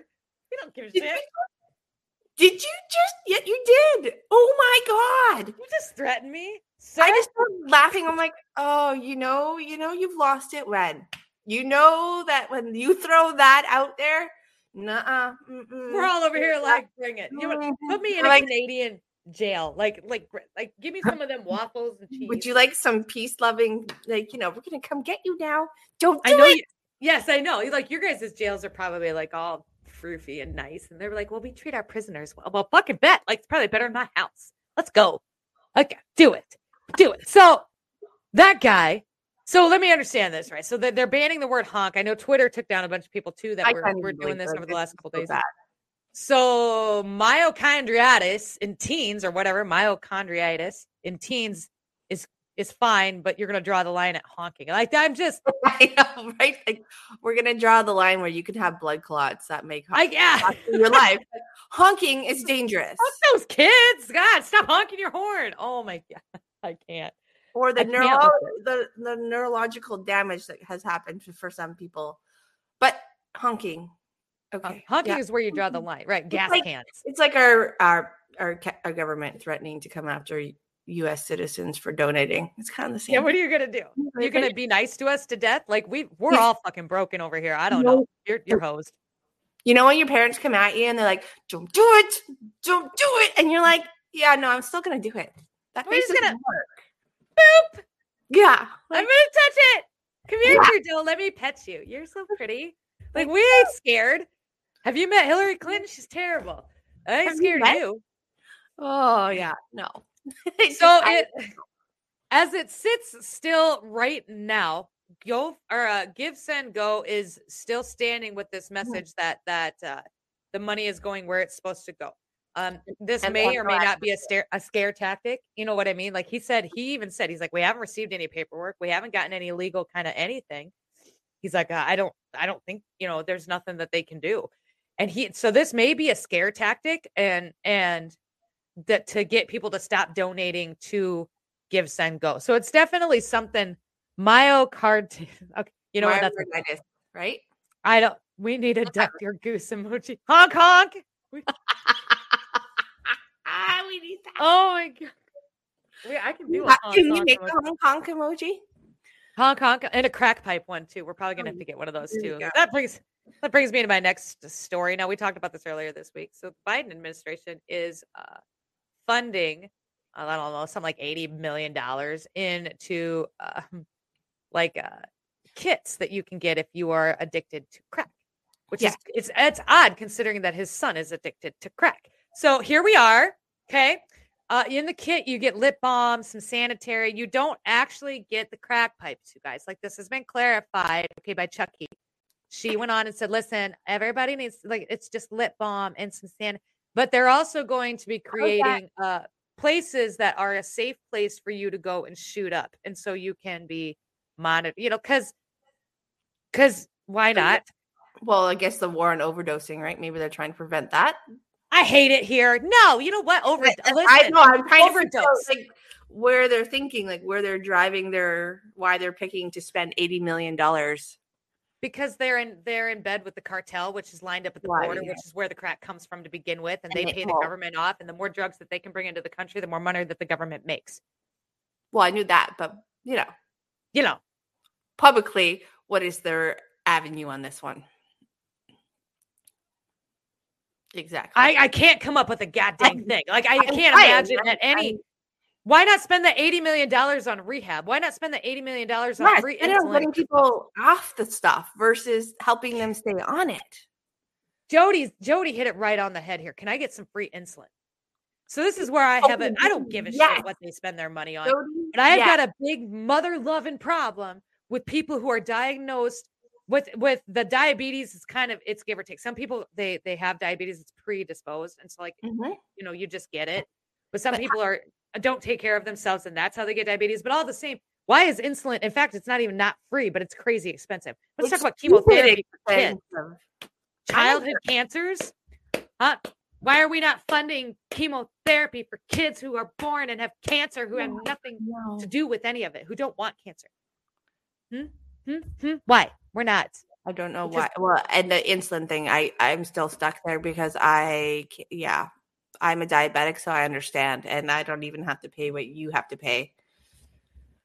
We don't give a Did shit. you- Did you just? Yet you did. Oh my god! You just threatened me. Sir? I just started laughing. I'm like, oh, you know, you know, you've lost it when you know that when you throw that out there, mm-mm. We're all over here like, bring it. You know, mm-hmm. put me in a Like- Canadian jail. Like, like, like, give me some of them waffles and cheese. Would you like some peace loving? Like, you know, we're gonna come get you now. Don't I know. it. You, yes, I know. Like your guys' jails are probably like all froofy and nice, and they're like, "Well, we treat our prisoners well." Well, fucking bet. Like it's probably better in my house. Let's go. Okay, do it, do it. So that guy. So let me understand this, right? So they're, they're banning the word honk. I know Twitter took down a bunch of people too that I were, were doing this over the last couple days. So myocarditis in teens or whatever, myocarditis in teens is is fine, but you're gonna draw the line at honking. Like I'm just [LAUGHS] I know, right? Like, we're gonna draw the line where you can have blood clots that make I yeah. in your life. Honking is [LAUGHS] dangerous, Fuck those kids. God, stop honking your horn. Oh my [LAUGHS] god. I can't. or the neuro the, the neurological damage that has happened for, some people. But honking, Hon- Uh, okay, Honking yeah. is where you draw the mm-hmm. line, right? Gas like- cans. It's like our our our, our government threatening to come after U.S. citizens for donating. It's kind of the same. Yeah, what are you gonna do? You're Like, gonna be nice to us to death? Like we we're all fucking broken over here. I don't No. know. You're you're hosed. You know when your parents come at you and they're like, "Don't do it, don't do it," and you're like, "Yeah, no, I'm still gonna do it." That face doesn't gonna- work. Boop. Yeah, I'm gonna touch it. Come here, Yeah. Trudeau. Let me pet you. You're so pretty. Like we ain't scared. Have you met Hillary Clinton? She's terrible. I ain't Have scared of met- you. oh yeah, no. [LAUGHS] So it as it sits still right now, go or uh, Give Send Go is still standing with this Mm-hmm. message that that uh, the money is going where it's supposed to go. Um, this And may or may not be a stare, a scare tactic. You know what I mean? Like he said, he even said he's like, we haven't received any paperwork, we haven't gotten any legal kind of anything. He's like, uh, I don't, I don't think you know, there's nothing that they can do. And he, so this may be a scare tactic, and and that to get people to stop donating to Give Send Go. So it's definitely something myocard. [LAUGHS] Okay, you know what? That's right? I don't. We need a duck your goose emoji. Honk honk. We- [LAUGHS] we need that. oh my god. Wait, I can do a honk Can you honk make emoji. the honk honk emoji? honk honk and a crack pipe one too. We're probably gonna have Mm, to get one of those too. That brings that brings me to my next story. Now we talked about this earlier this week. So the Biden administration is uh, funding, uh, I don't know, something like eighty million dollars into uh, like uh, kits that you can get if you are addicted to crack. Which Yeah. is it's it's odd considering that his son is addicted to crack. So here we are. Okay. Uh, in the kit, you get lip balm, some sanitary. You don't actually get the crack pipes, you guys. Like this has been clarified, okay, by Chucky. She went on and said, "Listen, everybody needs like it's just lip balm and some sand, but they're also going to be creating uh, places that are a safe place for you to go and shoot up, and so you can be monitored. You know, because because why not? Well, I guess the war on overdosing, right? Maybe they're trying to prevent that. I hate it here. No, you know what? [LAUGHS] Over. I- I know. I'm trying to overdose. like where they're thinking, like where they're driving their, why they're picking to spend eighty million dollars. Because they're in they're in bed with the cartel, which is lined up at the Right, border, yeah. which is where the crack comes from to begin with, and, And they they- pay the government off. And the more drugs that they can bring into the country, the more money that the government makes. Well, I knew that, but you know, you know, publicly what is their avenue on this one. Exactly. I, I can't come up with a goddamn thing. Like I [LAUGHS] I'm can't imagine I'm that any. Why not spend the eighty million dollars on rehab? Why not spend the eighty million dollars on Yes, free insulin? letting people off the stuff versus helping them stay on it. Jody's Jody hit it right on the head here. Can I get some free insulin? So this is where I Oh, have it. I don't give a yes. shit what they spend their money on. Jody, But I have yeah. got a big mother loving problem with people who are diagnosed with with the diabetes. It's kind of it's give or take. Some people they they have diabetes. It's predisposed, and so like Mhm. you know you just get it. But some people are don't take care of themselves, and that's how they get diabetes. But all the same, why is insulin? In fact, it's not even not free, but it's crazy expensive. Let's It's talk about chemotherapy for kids childhood cancers? Huh? Why are we not funding chemotherapy for kids who are born and have cancer who have nothing No. to do with any of it, who don't want cancer? Hmm? Hmm? Hmm? Why? We're not. I don't know Because- why. Well, and the insulin thing, I I'm still stuck there because I yeah, I'm a diabetic, so I understand, and I don't even have to pay what you have to pay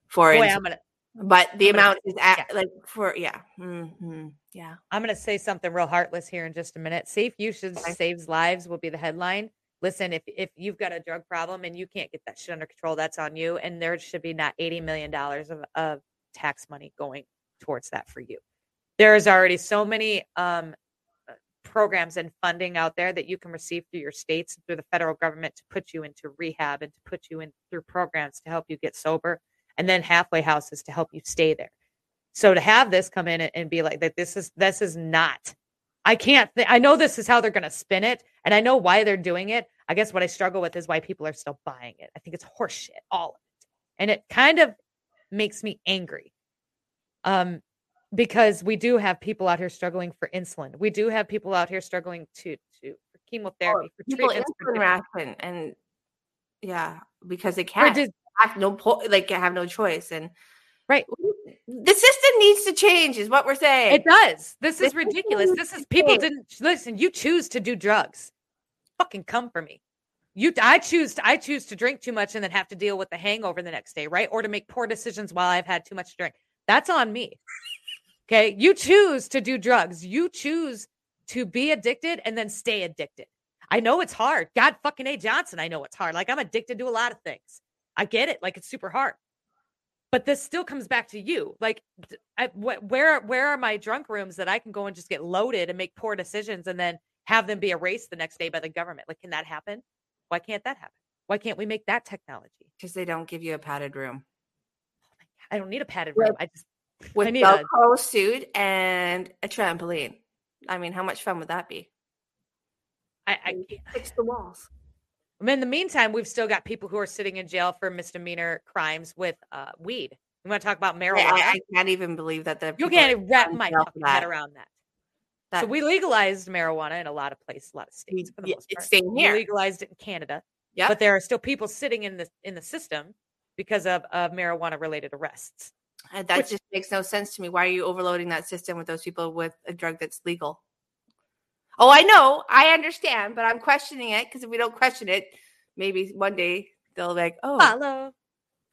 for Boy, insulin. Gonna but the I'm gonna- amount is at, like for yeah, hmm yeah. I'm gonna say something real heartless here in just a minute. Safe usage Okay. saves lives will be the headline. Listen, if if you've got a drug problem and you can't get that shit under control, that's on you. And there should be not eighty million dollars of, of tax money going towards that for you. There's already so many um, programs and funding out there that you can receive through your states and through the federal government to put you into rehab and to put you in through programs to help you get sober, and then halfway houses to help you stay there. So to have this come in and- be like that, this is this is not. I can't. Th- I know this is how they're going to spin it, and I know why they're doing it. I guess what I struggle with is why people are still buying it. I think it's horseshit, all of it, and it kind of makes me angry. Um, because we do have people out here struggling for insulin. We do have people out here struggling to to for chemotherapy, for People for insulin different- and yeah, because they can't dis- have no po- like have no choice and Right. the system needs to change is what we're saying. It does. This This is ridiculous. This is people didn't listen. You choose to do drugs. Fucking come for me. You, I choose. To, I choose to drink too much and then have to deal with the hangover the next day, right? Or to make poor decisions while I've had too much to drink. That's on me. Okay. You choose to do drugs. You choose to be addicted and then stay addicted. I know it's hard. God fucking A. Johnson, I know it's hard. Like I'm addicted to a lot of things. I get it. Like it's super hard. But this still comes back to you. Like, d- I, wh- where where are my drunk rooms that I can go and just get loaded and make poor decisions and then have them be erased the next day by the government? Like, can that happen? Why can't that happen? Why can't we make that technology? because they don't give you a padded room oh I don't need a padded room. I just with I need a Velcro suit and a trampoline. I mean, how much fun would that be? I, I can't. Fix the walls. I mean, in the meantime, we've still got people who are sitting in jail for misdemeanor crimes with uh, weed. We want to talk about I, marijuana. I- I can't even believe that the you can't wrap my jail head around that. That- so we legalized marijuana in a lot of places, a lot of states for the yeah, most it's part. staying We here. legalized it in Canada, Yep. but there are still people sitting in the in the system because of, of marijuana related arrests. And that Which- just makes no sense to me. Why are you overloading that system with those people with a drug that's legal? Oh, I know, I understand, but I'm questioning it because if we don't question it, maybe one day they'll be like, "Oh, Follow,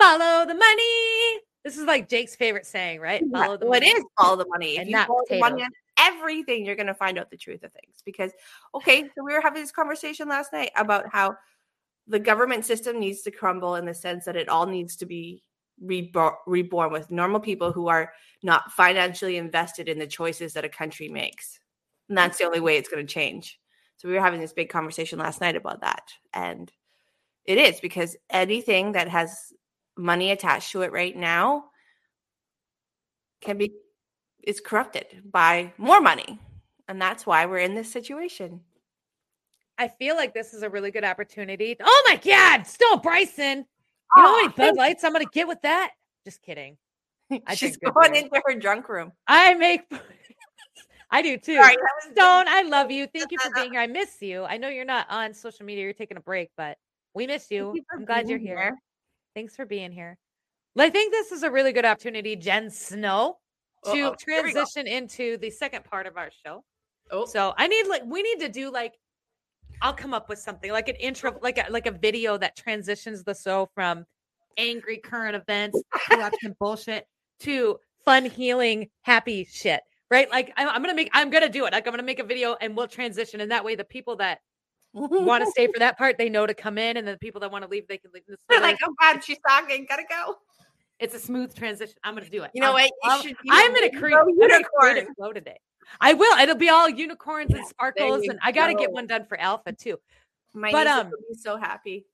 follow the money. This is like Jake's favorite saying, right? yeah, Follow the well, money. is follow the money. If and you not follow the money on everything, you're going to find out the truth of things. Because, okay, so we were having this conversation last night about how the government system needs to crumble in the sense that it all needs to be reborn, reborn with normal people who are not financially invested in the choices that a country makes. And that's the only way it's going to change. So we were having this big conversation last night about that. And it is because anything that has money attached to it right now can be is corrupted by more money. And that's why we're in this situation. I feel like this is a really good opportunity. Oh my God, still Bryson. You know oh, how many Oh, Bud Lights I'm to get with that? Just kidding. [LAUGHS] I She's going into her drunk room. I make. [LAUGHS] I do too. Sorry, that was Stone, I love you. Thank you for being here. I miss you. I know you're not on social media. You're taking a break, but we miss you. you I'm glad you're here. here. Thanks for being here. Well, I think this is a really good opportunity, Jen Snow, to Uh-oh, here we go. transition into the second part of our show. Oh. So I need like we need to do like I'll come up with something like an intro, like a like a video that transitions the show from angry current events, corruption bullshit to fun, healing, happy shit. Right? Like I'm, I'm gonna make I'm gonna do it. Like I'm gonna make a video and we'll transition. And that way the people that want to stay for that part, they know to come in, and the people that want to leave, they can leave. They're like, oh God, she's talking. Gotta go. it's a smooth transition. I'm gonna do it. You know I'm, what? You I'm- should- you I'm know, gonna create I'm gonna create unicorn. a flow today. I will. It'll be all unicorns and sparkles, and I got to get one done for Alpha too. My But, um, will be so happy.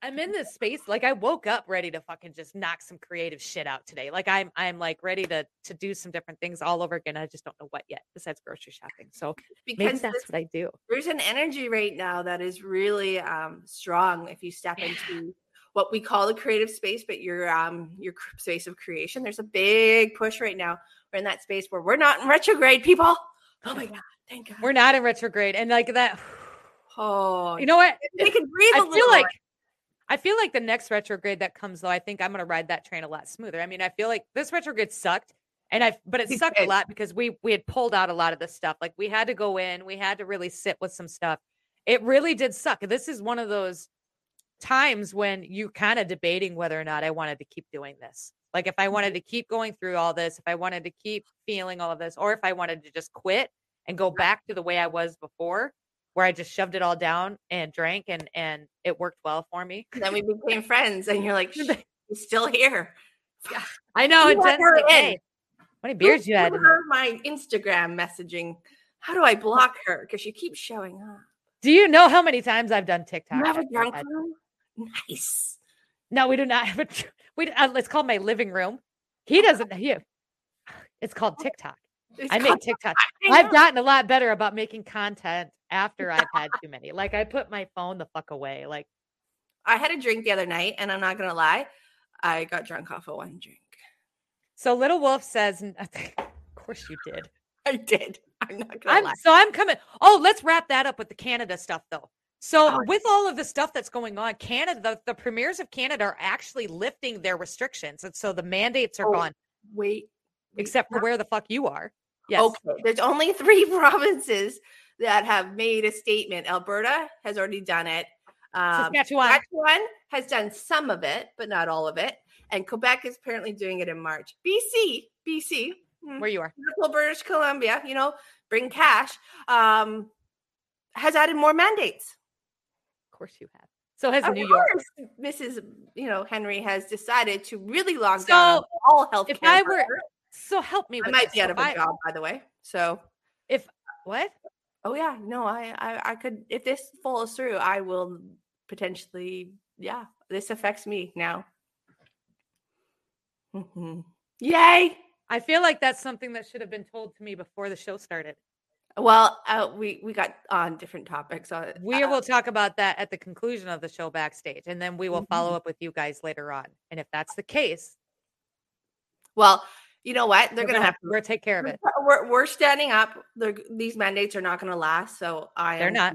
I'm in this space. Like I woke up ready to fucking just knock some creative shit out today. Like I'm I'm like ready to to do some different things all over again. I just don't know what yet besides grocery shopping. So Because that's what I do. there's an energy right now that is really um, strong if you step into what we call the creative space, but your um your space of creation. There's a big push right now. We're in that space where we're not in retrograde, people. Oh my god, thank God. We're not in retrograde, and like that. Oh, You know what? we can breathe. I a feel little like more. I feel like the next retrograde that comes though, I think I'm gonna ride that train a lot smoother. I mean, I feel like this retrograde sucked. And I but it It sucked a lot because we we had pulled out a lot of this stuff. Like we had to go in, we had to really sit with some stuff. It really did suck. This is one of those times when you kind of debating whether or not I wanted to keep doing this. Like if I wanted mm-hmm. to keep going through all this, if I wanted to keep feeling all of this, or if I wanted to just quit and go back to the way I was before, where I just shoved it all down and drank and and it worked well for me. And then we [LAUGHS] became friends, and you're like, "Shh, [LAUGHS] he's still here. [LAUGHS] I know. And let like, hey, how many beers you had? Give in there? her my Instagram messaging. How do I block her? Because she keeps showing up. Do you know how many times I've done TikTok? You have a drunk? Nice. No, we do not have a. We uh, it's called my living room. He doesn't. He, it's called TikTok. It's I make TikTok. [LAUGHS] I've gotten a lot better about making content after I've had too many. Like I put my phone the fuck away. Like I had a drink the other night, and I'm not gonna lie, I got drunk off of one drink. so, Little Wolf says. [LAUGHS] Of course you did. I did. I'm not gonna I'm lie. so I'm coming. Oh, let's wrap that up with the Canada stuff though. So Oh, with all of the stuff that's going on, Canada, the, the premiers of Canada are actually lifting their restrictions, and so the mandates are Oh, gone, Wait. wait, except for where the fuck you are. Yes. Okay. There's only [LAUGHS] three provinces that have made a statement. Alberta has already done it. Um, Saskatchewan. Saskatchewan has done some of it, but not all of it. And Quebec is apparently doing it in March. BC, BC, mm, Where you are. beautiful British Columbia, you know, bring cash, um, has added more mandates. Of course you have. So has Of New York. Mrs. You know, Henry has decided to really lock So, down all health If. I were, so help me I might this. be out of a I- job, by the way. So If what? Oh yeah, no, I, I, I could if this falls through, I will potentially, yeah, this affects me now. Mhm. Yay! I feel like that's something that should have been told to me before the show started. Well, uh, we we got on different topics. Uh, We uh, will talk about that at the conclusion of the show backstage, and then we will follow Mhm. up with you guys later on. And if that's the case, well, you know what? They're we're gonna have to. we're take care of it. We're we're standing up. They're, these mandates are not going to last, so I They're am not.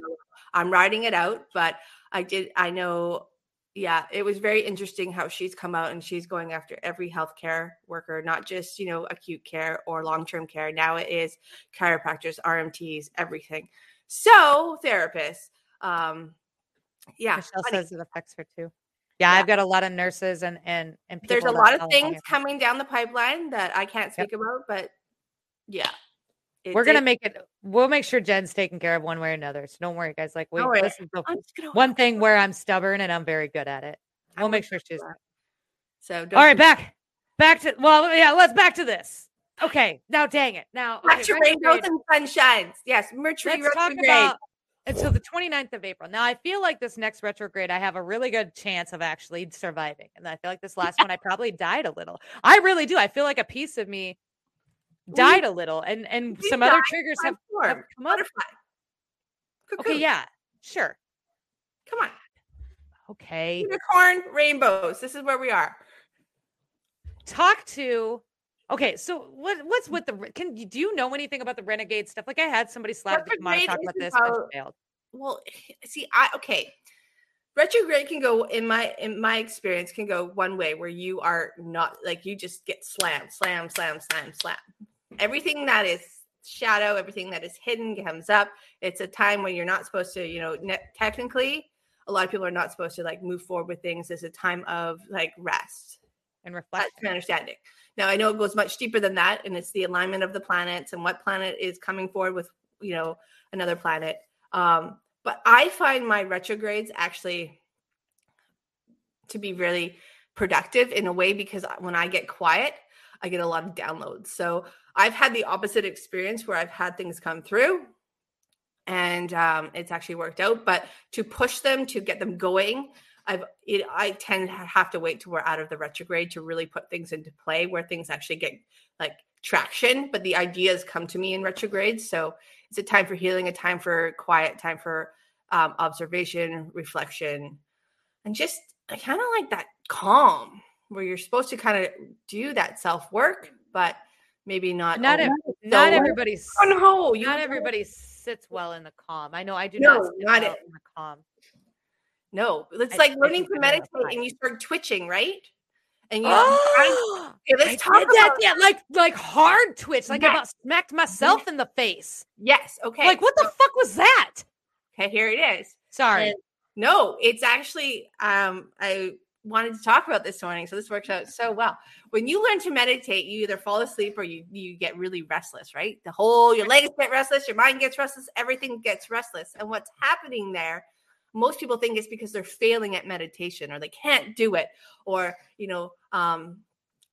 I'm riding it out. But I did. I know. Yeah, it was very interesting how she's come out and she's going after every healthcare worker, not just you know acute care or long term care. Now it is chiropractors, RMTs, everything. So therapists. Um, yeah, Michelle funny. says it affects her too. Yeah, I've got a lot of nurses and and and people there's a lot of things coming down the pipeline that I can't Yep. speak about, but yeah, it We're gonna make it. We'll make sure Jen's taken care of one way or another. So don't worry, guys. Like we, Don't this is the I'm just gonna one thing where I'm stubborn and I'm very good at it. We'll make sure she's. So don't All right, back, back to well, yeah. Let's back to this. Okay, now dang it. Now okay, rainbows and sunshines. Yes, Mercury Let's retrograde. about. And so the 29th of April. Now I feel like this next retrograde, I have a really good chance of actually surviving. And I feel like this last one, I probably died a little. I really do. I feel like a piece of me Died a little, and and some other triggers have, have come up. Okay, yeah, sure. Come on. Okay. Unicorn rainbows. This is where we are. talk to okay so what what's with the can you do you know anything about the renegade stuff like i had somebody slap to come on talk about this about- failed Well, see, I okay. Retrograde can go in my in my experience can go one way where you are not like you just get slammed, slam, slam, slam, slam. Everything that is shadow, everything that is hidden comes up. It's a time when you're not supposed to, you know, ne- technically, a lot of people are not supposed to like move forward with things. It's a time of like rest. and That's reflect my understanding. Now I know it goes much deeper than that, and it's the alignment of the planets and what planet is coming forward with you know another planet. Um, but I find my retrogrades actually to be really productive in a way because when I get quiet, I get a lot of downloads. So I've had the opposite experience where I've had things come through and um, it's actually worked out. But to push them to get them going, I've it, I tend to have to wait till we're out of the retrograde to really put things into play where things actually get like traction. But the ideas come to me in retrograde, so it's a time for healing, a time for quiet, time for um, observation, reflection, and just I kind of like that calm where you're supposed to kind of do that self work, but maybe not. Not always. ev- not So- everybody's Oh no, you not don't. everybody sits well in the calm. I know I do No, not sit not well it. in the calm. No, it's I- like learning to meditate and you start twitching, right? And you Oh, [SNIFFS] okay, let's I talk did that, yeah, like like hard twitch, like I about smacked myself in the face. yes. Okay, Like what the fuck was that? okay, here it is. Sorry. And no, it's actually um I wanted to talk about this morning, so this works out so well. When you learn to meditate, you either fall asleep or you you get really restless, right? The whole your legs get restless, your mind gets restless, everything gets restless. And what's happening there, most people think it's because they're failing at meditation or they can't do it, or you know, um,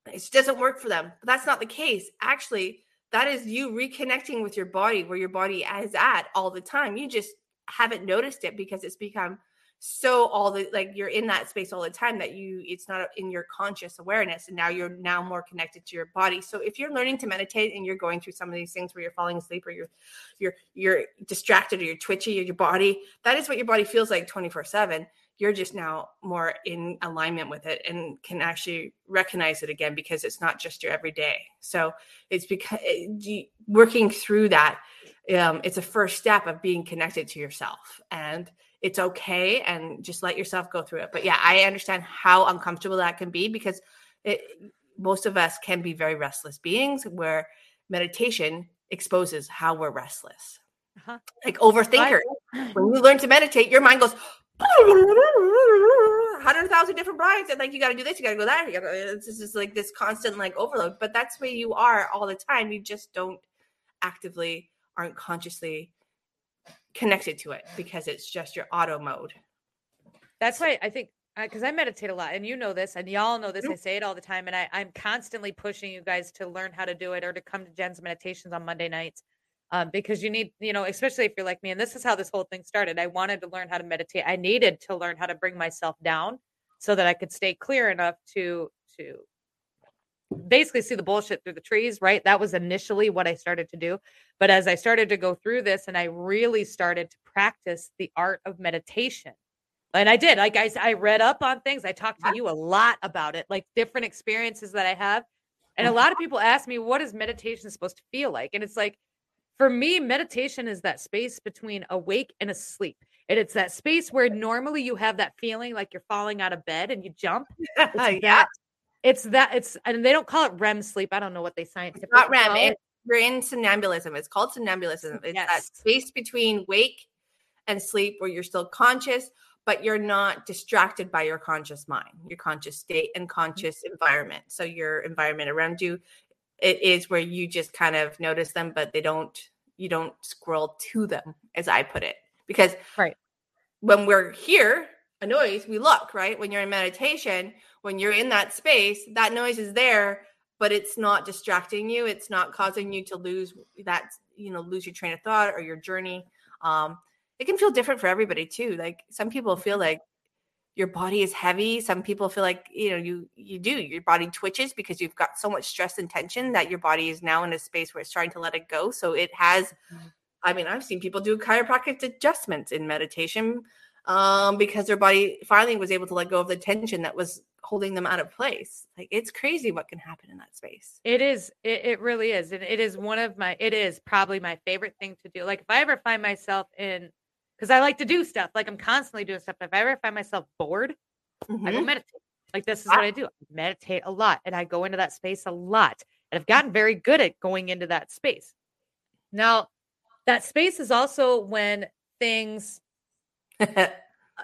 it doesn't work for them. But that's not the case. Actually, that is you reconnecting with your body where your body is at all the time. You just haven't noticed it because it's become so all the like you're in that space all the time that you it's not in your conscious awareness and now you're now more connected to your body. So if you're learning to meditate and you're going through some of these things where you're falling asleep or you're you're you're distracted or you're twitchy or your body that is what your body feels like 24 7 you're just now more in alignment with it and can actually recognize it again because it's not just your everyday. So it's because eh, working through that um, it's a first step of being connected to yourself and it's okay and just let yourself go through it. But yeah i understand how uncomfortable that can be because it, most of us can be very restless beings where meditation exposes how we're restless. Uh-huh. like overthinker [LAUGHS] when you learn to meditate your mind goes [LAUGHS] 100,000 different brides and like you got to do this you got to go there you gotta, it's just like this constant like overload. But that's where you are all the time you just don't actively aren't consciously connected to it because it's just your auto mode That's why I think because I meditate a lot, and you know this, and y'all know this. I say it all the time, and I, I'm constantly pushing you guys to learn how to do it or to come to Jen's meditations on Monday nights, um, because you need, you know, especially if you're like me, and this is how this whole thing started. I wanted to learn how to meditate. I needed to learn how to bring myself down so that I could stay clear enough to to basically see the bullshit through the trees, right? That was initially what I started to do. But as I started to go through this and I really started to practice the art of meditation, and I did, like I, I read up on things. I talked to you a lot about it, like different experiences that I have. And a lot of people ask me, what is meditation supposed to feel like? And it's like, for me, meditation is that space between awake and asleep. And it's that space where normally you have that feeling like you're falling out of bed and you jump. It's [LAUGHS] yeah that it's that it's and they don't call it REM sleep. I don't know what they scientifically not REM. call It, it. you're in somnambulism. It's called somnambulism. It's that space between wake and sleep where you're still conscious, but you're not distracted by your conscious mind, your conscious state and conscious mm-hmm. environment. So your environment around you, it is where you just kind of notice them, but they don't. You don't scroll to them, as I put it, because Right. when we're here, a noise, we look, right? When you're in meditation, when you're in that space, that noise is there, but it's not distracting you. It's not causing you to lose that, you know, lose your train of thought or your journey. Um, it can feel different for everybody too. Like some people feel like your body is heavy. Some people feel like, you know, you you do, your body twitches because you've got so much stress and tension that your body is now in a space where it's trying to let it go. So it has I mean, I've seen people do chiropractic adjustments in meditation um, because their body finally was able to let go of the tension that was holding them out of place. Like it's crazy what can happen in that space. It is. It, it really is. And it is one of my, it is probably my favorite thing to do. Like if I ever find myself in, because I like to do stuff, like I'm constantly doing stuff. If I ever find myself bored, I go Mhm. meditate. Like this is what I do. I meditate a lot and I go into that space a lot. And I've gotten very good at going into that space. Now, that space is also when things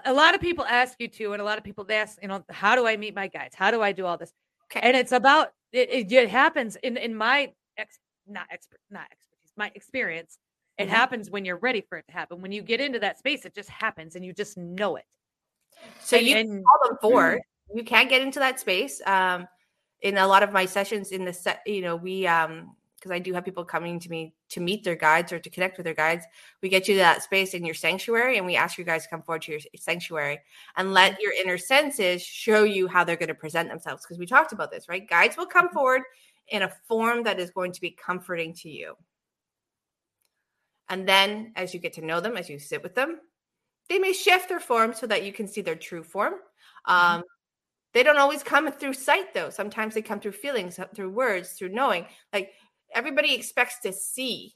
a lot of people ask you to, and a lot of people they ask, you know, how do I meet my guides? How do I do all this? Okay. And it's about it, it, it happens in in my ex not expert not expertise my experience. It Mhm. happens when you're ready for it to happen. When you get into that space, it just happens, and you just know it. So And- you and- call them forward. You can get into that space. Um, in a lot of my sessions in the set, you know, we um because I do have people coming to me to meet their guides or to connect with their guides. We get you to that space in your sanctuary, and we ask you guys to come forward to your sanctuary and let your inner senses show you how they're going to present themselves. Because we talked about this, right? Guides will come forward in a form that is going to be comforting to you. And then, as you get to know them, as you sit with them, they may shift their form so that you can see their true form. Um, they don't always come through sight, though. Sometimes they come through feelings, through words, through knowing. Like everybody expects to see,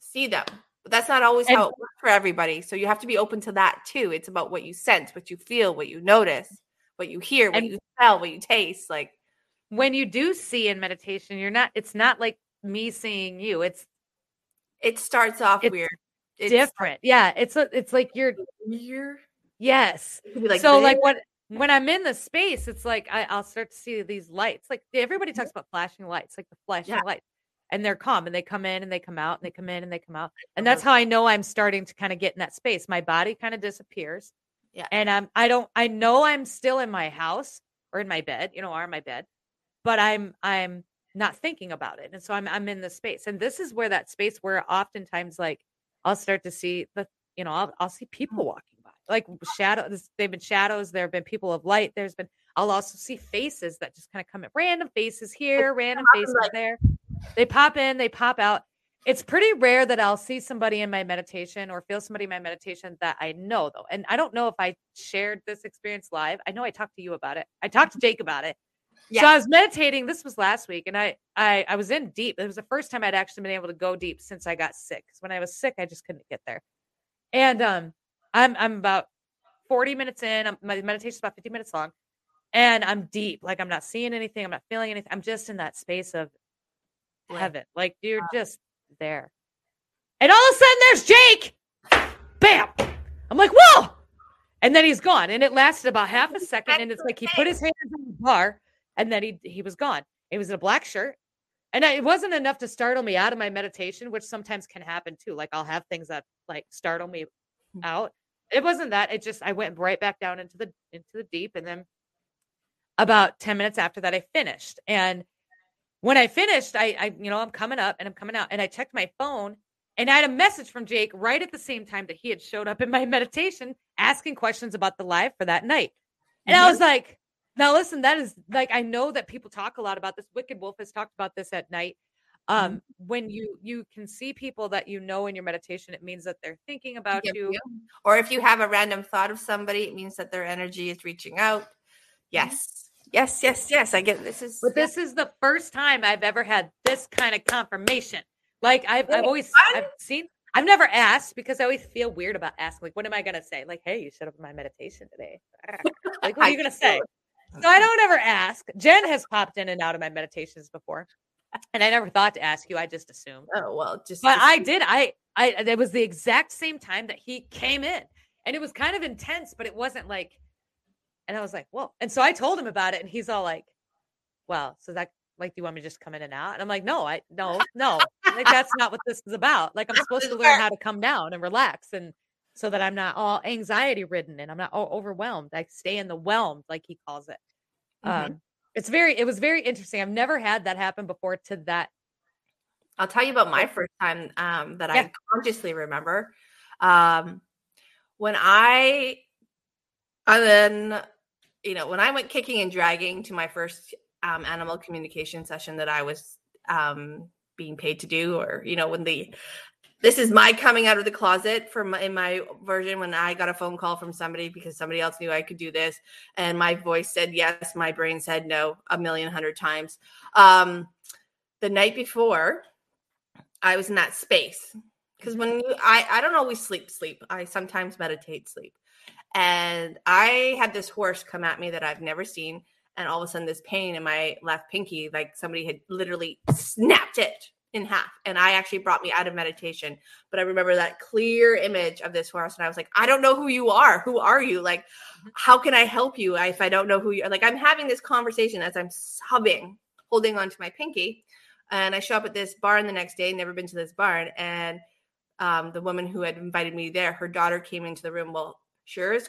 see them, but that's not always how it works for everybody. So you have to be open to that too. It's about what you sense, what you feel, what you notice, what you hear, what And- you smell, what you taste. Like When you do see in meditation, you're not. It's not like me seeing you. It's it starts off It's weird. It's different. Yeah, it's a, it's like you're weird. yes. It could be like so like what when I'm in the space, it's like I, I'll start to see these lights. Like everybody talks about flashing lights, like the flashing. Yeah. lights, and they're calm, and they come in and they come out, and they come in and they come out, and Uh-huh. that's how I know I'm starting to kind of get in that space. My body kind of disappears, Yeah. and I'm I don't I know I'm still in my house or in my bed, you know, or in my bed, but I'm I'm not thinking about it, and so I'm I'm in the space, and this is where that space where oftentimes like I'll start to see the you know I'll I'll see people walking by like shadows. They've been shadows. There have been people of light. There's been I'll also see faces that just kind of come in random faces here, random faces like- there. They pop in, they pop out. It's pretty rare that I'll see somebody in my meditation or feel somebody in my meditation that I know though. And I don't know if I shared this experience live. I know I talked to you about it. I talked to Jake about it. Yeah. So I was meditating. This was last week, and I I I was in deep. It was the first time I'd actually been able to go deep since I got sick. when I was sick, I just couldn't get there. And um, I'm I'm about 40 minutes in. I'm, my meditation's about 50 minutes long, and I'm deep. Like I'm not seeing anything. I'm not feeling anything. I'm just in that space of Bliss. heaven. Like you're uh, just there. And all of a sudden, there's Jake. Bam! I'm like, whoa! And then he's gone. And it lasted about half a [LAUGHS] second. And it's like he put his hands on the bar, and then he he was gone. He was in a black shirt. And I, it wasn't enough to startle me out of my meditation, which sometimes can happen too. Like I'll have things that like startle me hmm. out. It wasn't that. It just I went right back down into the into the deep, and then about 10 minutes after that, I finished. And when I finished, I, I, you know, I'm coming up and I'm coming out, and I checked my phone, and I had a message from Jake right at the same time that he had showed up in my [LAUGHS] meditation, asking questions about the live for that night. And I mm-hmm. was like, now listen, that is like I know that people talk a lot about this. Wicked Wolf has talked about this at night. Um, mm-hmm. when you you can see people that you know in your meditation, it means that they're thinking about Give you. you. Or if you have a random thought of somebody, it means that their energy is reaching out. Mm-hmm. Yes. Yes, yes, yes. I get this is But this is the first time I've ever had this kind of confirmation. Like I've, I've always? I've seen I've never asked because I always feel weird about asking. Like, what am I gonna say? Like, hey, you showed up in my meditation today. [LAUGHS] like, what are you gonna say? So I don't ever ask. Jen has popped in and out of my meditations before, and I never thought to ask you. I just assumed. Oh well, just But just- I did. I I it was the exact same time that he came in, and it was kind of intense, but it wasn't like. And I was like, "Whoa!" And so I told him about it, and he's all like, "Well, so that like, do you want me to just come in and out?" And I'm like, "No, I no no, like that's not what this is about. Like I'm [LAUGHS] supposed to learn how to come down and relax, and so that I'm not all anxiety ridden and I'm not all overwhelmed. I stay in the whelmed, like he calls it. Mhm. Um, it's very, it was very interesting. I've never had that happen before to that I'll tell you about my first time um, that Yeah. I consciously remember. Um, when I, and then, you know, when I went kicking and dragging to my first um, animal communication session that I was um, being paid to do, or, you know, when the, this is my coming out of the closet my, in my version when I got a phone call from somebody because somebody else knew I could do this. And my voice said yes, my brain said no a million hundred times. Um, the night before, I was in that space because when you, I, I don't always sleep, sleep. I sometimes meditate, sleep. And I had this horse come at me that I've never seen. And all of a sudden, this pain in my left pinky, like somebody had literally snapped it in half. And I actually brought me out of meditation. But I remember that clear image of this horse. And I was like, I don't know who you are. Who are you? Like, how can I help you if I don't know who you are? Like, I'm having this conversation as I'm sobbing, holding onto my pinky. And I show up at this barn the next day, never been to this barn. And um, the woman who had invited me there, her daughter came into the room. Well, sure as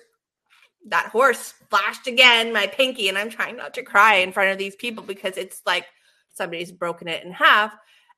that horse flashed again my pinky, and I'm trying not to cry in front of these people because it's like somebody's broken it in half.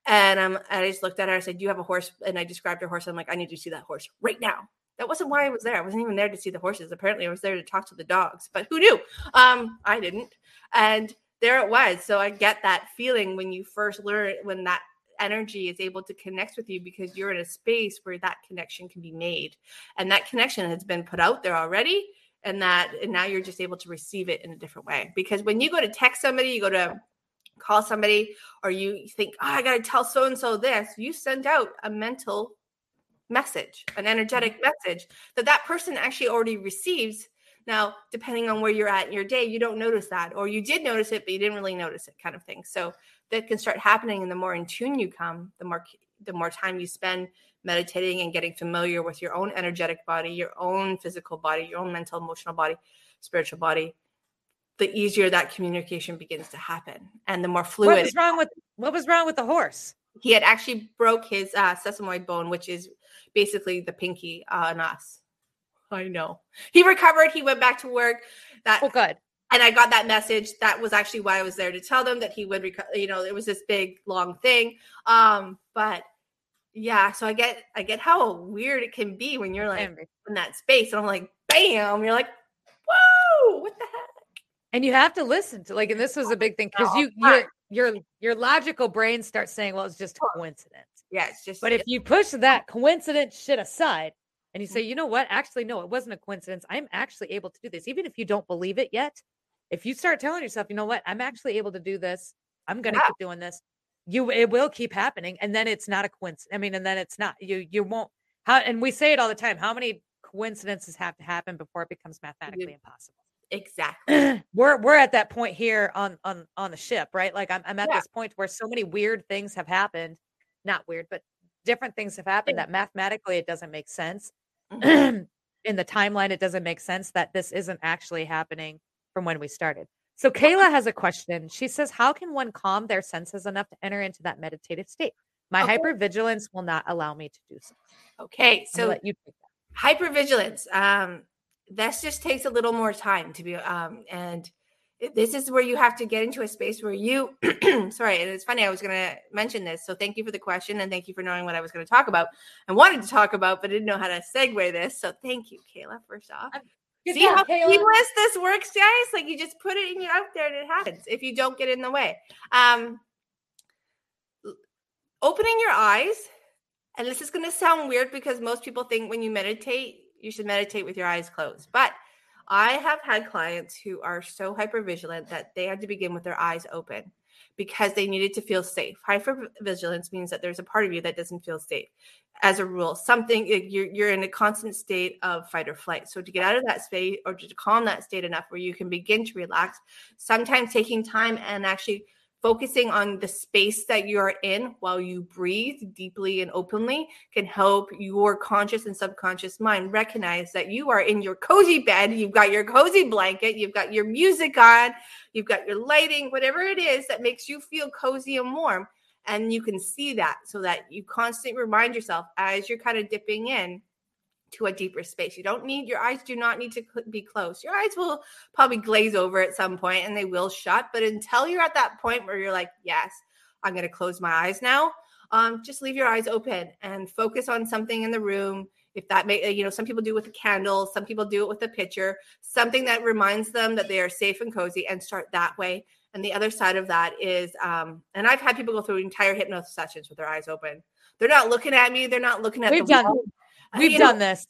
And um, I just looked at her. I said, "Do you have a horse?" And I described her horse. I'm like, "I need to see that horse right now." That wasn't why I was there. I wasn't even there to see the horses. Apparently, I was there to talk to the dogs. But who knew? Um, I didn't. And there it was. So I get that feeling when you first learn when that energy is able to connect with you because you're in a space where that connection can be made, and that connection has been put out there already. And that, and now you're just able to receive it in a different way. Because when you go to text somebody, you go to call somebody or you think, oh, I got to tell so and so this, you send out a mental message, an energetic mm-hmm. message that that person actually already receives. Now, depending on where you're at in your day, you don't notice that, or you did notice it, but you didn't really notice it, kind of thing. So that can start happening, and the more in tune you come, the more the more time you spend meditating and getting familiar with your own energetic body, your own physical body, your own mental, emotional body, spiritual body, the easier that communication begins to happen and the more fluid. What was wrong with what was wrong with the horse? He had actually broke his uh, sesamoid bone, which is basically the pinky uh, on us. I know. He recovered. He went back to work. That oh, good. And I got that message. That was actually why I was there to tell them that he would recover. You know, it was this big long thing. Um, but yeah, so I get I get how weird it can be when you're like in that space, and I'm like, bam, you're like, whoa, what the heck? and you have to listen to like and this was a big thing because you your your your logical brain starts saying well it's just a coincidence. Yeah it's just but if you push that coincidence shit aside and you say you know what? Actually no it wasn't a coincidence. I'm actually able to do this even if you don't believe it yet if you start telling yourself you know what i'm actually able to do this i'm gonna Yeah. keep doing this you it will keep happening and then it's not a coincidence i mean and then it's not you you won't how and we say it all the time how many coincidences have to happen before it becomes mathematically impossible exactly [CLEARS THROAT] we're we're at that point here on on on the ship, right? Like I'm I'm at Yeah. this point where so many weird things have happened. Not weird, but different things have happened that mathematically it doesn't make sense. [CLEARS THROAT] Mm-hmm. In the timeline, it doesn't make sense that this isn't actually happening from when we started. So Kayla has a question. She says, How can one calm their senses enough to enter into that meditative state? My Okay. hypervigilance will not allow me to do so. Okay, so let you take that. hypervigilance. Um, this just takes a little more time to be. Um, and this is where you have to get into a space where you. [CLEARS THROAT] sorry, and it's funny. I was going to mention this, so thank you for the question and thank you for knowing what I was going to talk about and wanted to talk about, but didn't know how to segue this. So thank you, Kayla. First off, Good see job, how Kayla. this works, guys. Like you just put it in your out there and it happens if you don't get in the way. Um, opening your eyes and this is going to sound weird because most people think when you meditate you should meditate with your eyes closed but i have had clients who are so hypervigilant that they had to begin with their eyes open because they needed to feel safe. Hypervigilance means that there's a part of you that doesn't feel safe. As a rule something you're, you're in a constant state of fight or flight. So to get out of that state or to calm that state enough where you can begin to relax sometimes taking time and actually focusing on the space that you're in while you breathe deeply and openly can help your conscious and subconscious mind recognize that you are in your cozy bed. You've got your cozy blanket. You've got your music on. You've got your lighting whatever it is that makes you feel cozy and warm. And you can see that so that you constantly remind yourself as you're kind of dipping in to a deeper space. You don't need your eyes do not need to be closed. Your eyes will probably glaze over at some point and they will shut, but until you're at that point where you're like, "Yes, I'm going to close my eyes now." Um just leave your eyes open and focus on something in the room. If that may you know, some people do it with a candle, some people do it with a picture, something that reminds them that they are safe and cozy and start that way. And the other side of that is um and I've had people go through entire hypnosis sessions with their eyes open. They're not looking at me, they're not looking at We've the done wall. We've you know, done this.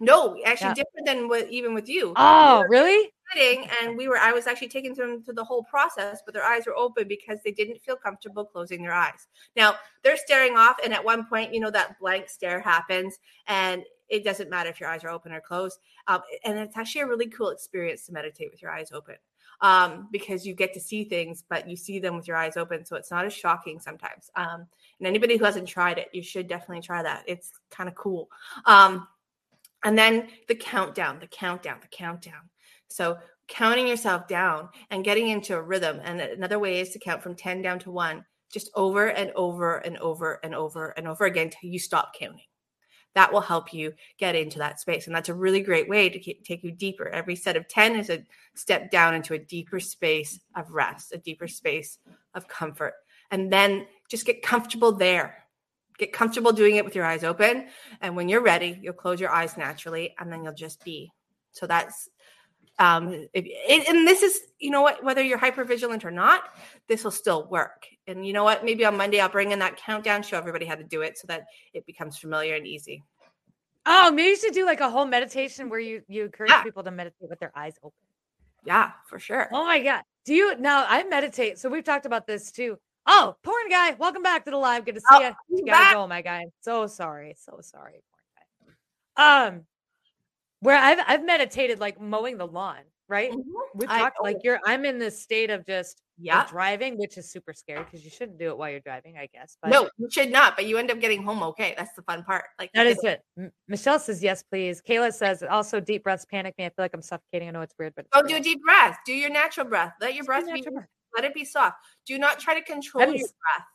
no, actually Yeah. different than what even with you. Oh, We really? sitting and we were I was actually taking them through the whole process, but their eyes were open because they didn't feel comfortable closing their eyes. Now they're staring off, and at one point, you know, that blank stare happens, and it doesn't matter if your eyes are open or closed. Um, and it's actually a really cool experience to meditate with your eyes open. Um, because you get to see things, but you see them with your eyes open. So it's not as shocking sometimes. Um, and anybody who hasn't tried it, you should definitely try that. It's kind of cool. Um, and then the countdown, the countdown, the countdown. So counting yourself down and getting into a rhythm. And another way is to count from 10 down to one, just over and over and over and over and over again till you stop counting. That will help you get into that space. And that's a really great way to take you deeper. Every set of 10 is a step down into a deeper space of rest, a deeper space of comfort. And then just get comfortable there. Get comfortable doing it with your eyes open. And when you're ready, you'll close your eyes naturally and then you'll just be. So that's um if, and this is you know what whether you're hyper vigilant or not this will still work and you know what maybe on monday i'll bring in that countdown show everybody how to do it so that it becomes familiar and easy Oh, maybe you should do like a whole meditation where you you encourage Yeah. people to meditate with their eyes open. yeah for sure Oh my god. Do you now I meditate. So we've talked about this too. Oh, porn guy, welcome back to the live. Good to see Oh, you. You gotta back. go, my guy. So sorry. So sorry, porn guy. Um where I've I've meditated like mowing the lawn, right? We've talked like you're I'm in this state of just of Yeah. driving, which is super scary because you shouldn't do it while you're driving, I guess. But no you should not but you end up getting home okay that's the fun part like That is it. M- Michelle says yes, please. Kayla says also deep breaths panic me. I feel like I'm suffocating. I know it's weird, but Don't do a deep breath. Do your natural breath. Let your Just breath be breath. Let it be soft. Do not try to control your breath.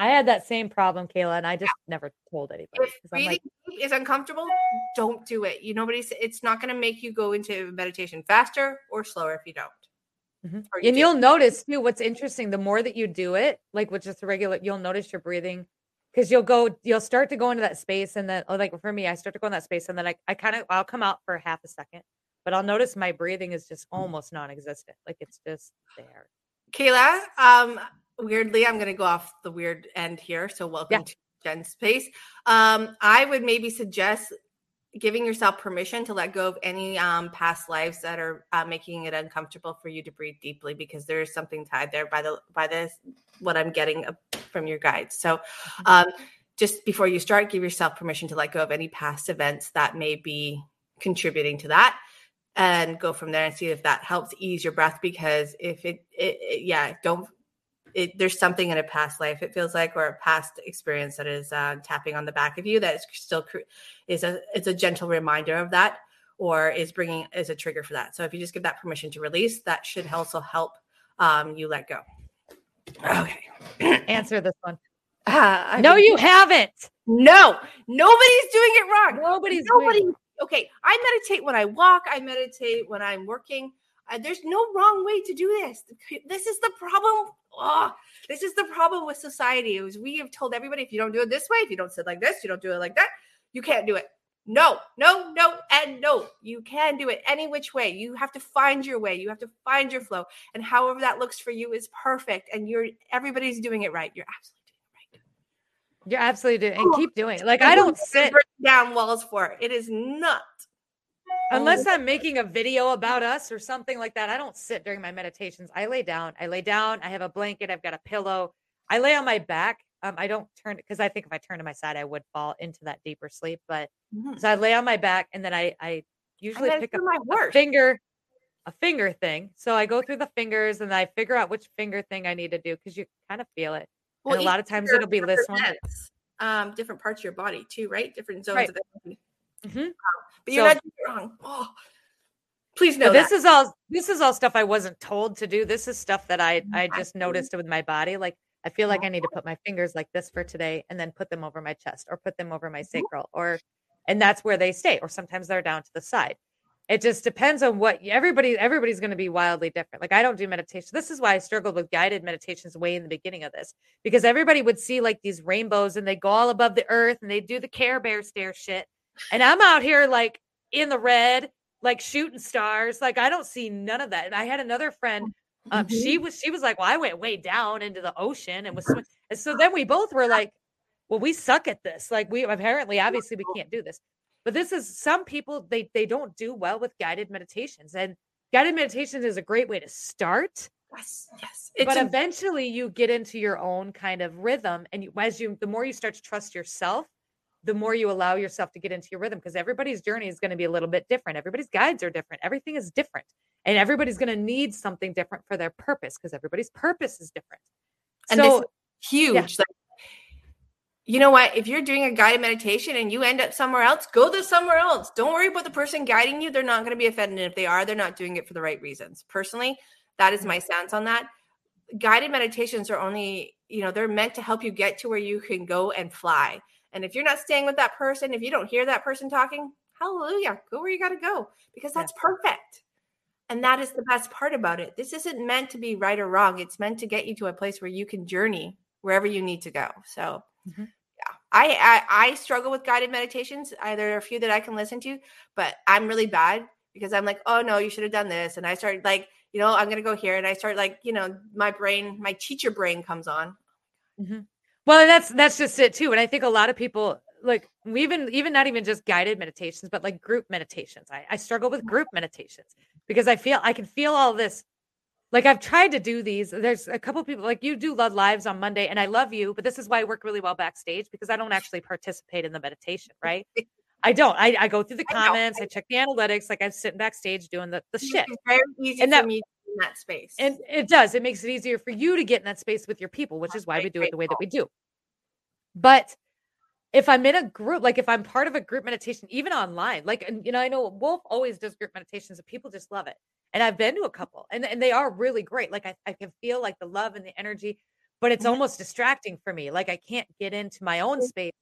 I had that same problem, Kayla, and I just never told anybody. If breathing like, is uncomfortable, don't do it. You nobody's it's not going to make you go into meditation faster or slower if you don't. Mhm. You and do. you'll notice too what's interesting the more that you do it like with just a regular you'll notice your breathing because you'll go you'll start to go into that space and then oh, like for me i start to go in that space and then i, I kind of i'll come out for half a second but i'll notice my breathing is just almost non-existent like it's just there Kayla, um, weirdly, I'm going to go off the weird end here. So, welcome Yeah. to Jen's space. Um, I would maybe suggest giving yourself permission to let go of any um, past lives that are uh, making it uncomfortable for you to breathe deeply, because there is something tied there by the by this what I'm getting from your guides. So, um, just before you start, give yourself permission to let go of any past events that may be contributing to that and go from there and see if that helps ease your breath because if it, it, it- yeah don't it, there's something in a past life it feels like or a past experience that is uh, tapping on the back of you that is still cr- is a it's a gentle reminder of that or is bringing is a trigger for that. So if you just give that permission to release that should also help um, you let go. Okay. Answer this one. I no think- you haven't. No nobody's doing it wrong. Nobody's doing nobody it. Okay i meditate when i walk i meditate when i'm working. Uh, there's no wrong way to do this. This is the problem oh, this is the problem with society is we have told everybody if you don't do it this way if you don't sit like this you don't do it like that you can't do it. No no no and no you can do it any which way. You have to find your way. You have to find your flow and however that looks for you is perfect and you're everybody's doing it right. You're absolutely you're absolutely doing Oh, and keep doing it like i don't sit down walls for it it is not unless I'm making a video about us or something like that, I don't sit during my meditations. I lay down. I lay down. I have a blanket. I've got a pillow. I lay on my back. Um, I don't turn because I think if I turn to my side, I would fall into that deeper sleep. But Mhm. so I lay on my back and then I I usually that's pick up my a finger, a finger thing. So I go through the fingers and I figure out which finger thing I need to do because you kind of feel it. And a lot of times it'll be this one. Um, different parts of your body too, right? Different zones Right. of energy. Mhm. But you're So- not wrong. Oh, please know this is all this is all stuff I wasn't told to do. This is stuff that I I just noticed with my body. Like I feel like I need to put my fingers like this for today and then put them over my chest or put them over my sacral or and that's where they stay or sometimes they're down to the side. It just depends on what everybody everybody's going to be wildly different. Like I don't do meditation. This is why I struggled with guided meditations way in the beginning of this because everybody would see like these rainbows and they go all above the earth and they do the care bear stare shit. And I'm out here like in the red like shooting stars. Like I don't see none of that. And I had another friend. Um, she was she was like, well, I went way down into the ocean and was swim-" and so then we both were like, well, we suck at this. Like we apparently, obviously, we can't do this. But this is some people they they don't do well with guided meditations, and guided meditation is a great way to start. Yes, yes. but a- eventually, you get into your own kind of rhythm, and you, as you, the more you start to trust yourself, the more you allow yourself to get into your rhythm because everybody's journey is going to be a little bit different. Everybody's guides are different. Everything is different. And everybody's going to need something different for their purpose because everybody's purpose is different. and so huge. Like, you know what? If you're doing a guided meditation and you end up somewhere else, go to somewhere else. Don't worry about the person guiding you. They're not going to be offended. If they are, they're not doing it for the right reasons. Personally, that is my stance on that. Guided meditations are only, you know, they're meant to help you get to where you can go and fly. And if you're not staying with that person, if you don't hear that person talking, hallelujah, go where you got to go because that's perfect. And that is the best part about it. This isn't meant to be right or wrong. It's meant to get you to a place where you can journey wherever you need to go. So, Mhm. I, I I struggle with guided meditations. I, there are a few that I can listen to, but I'm really bad because I'm like, oh no, you should have done this, and I start like, you know, I'm gonna go here, and I start like, you know, my brain, my teacher brain comes on. Mhm. Well, that's that's just it too. And I think a lot of people like even even not even just guided meditations, but like group meditations. I, I struggle with group meditations because I feel I can feel all this. Like I've tried to do these. There's a couple people like you do love lives on Monday, and I love you, but this is why I work really well backstage because I don't actually participate in the meditation, right? [LAUGHS] I don't. I, I go through the I know. comments, I check the analytics, like I'm sitting backstage doing the, the shit. Very easy And for that- me in that space. And it does. It makes it easier for you to get in that space with your people, which is why we do it the way that we do. But if I'm in a group, like if I'm part of a group meditation, even online, like, and you know, I know Wolf always does group meditations and people just love it. And I've been to a couple and, and they are really great. Like I, I can feel like the love and the energy, but it's Mhm. almost distracting for me. Like I can't get into my own space.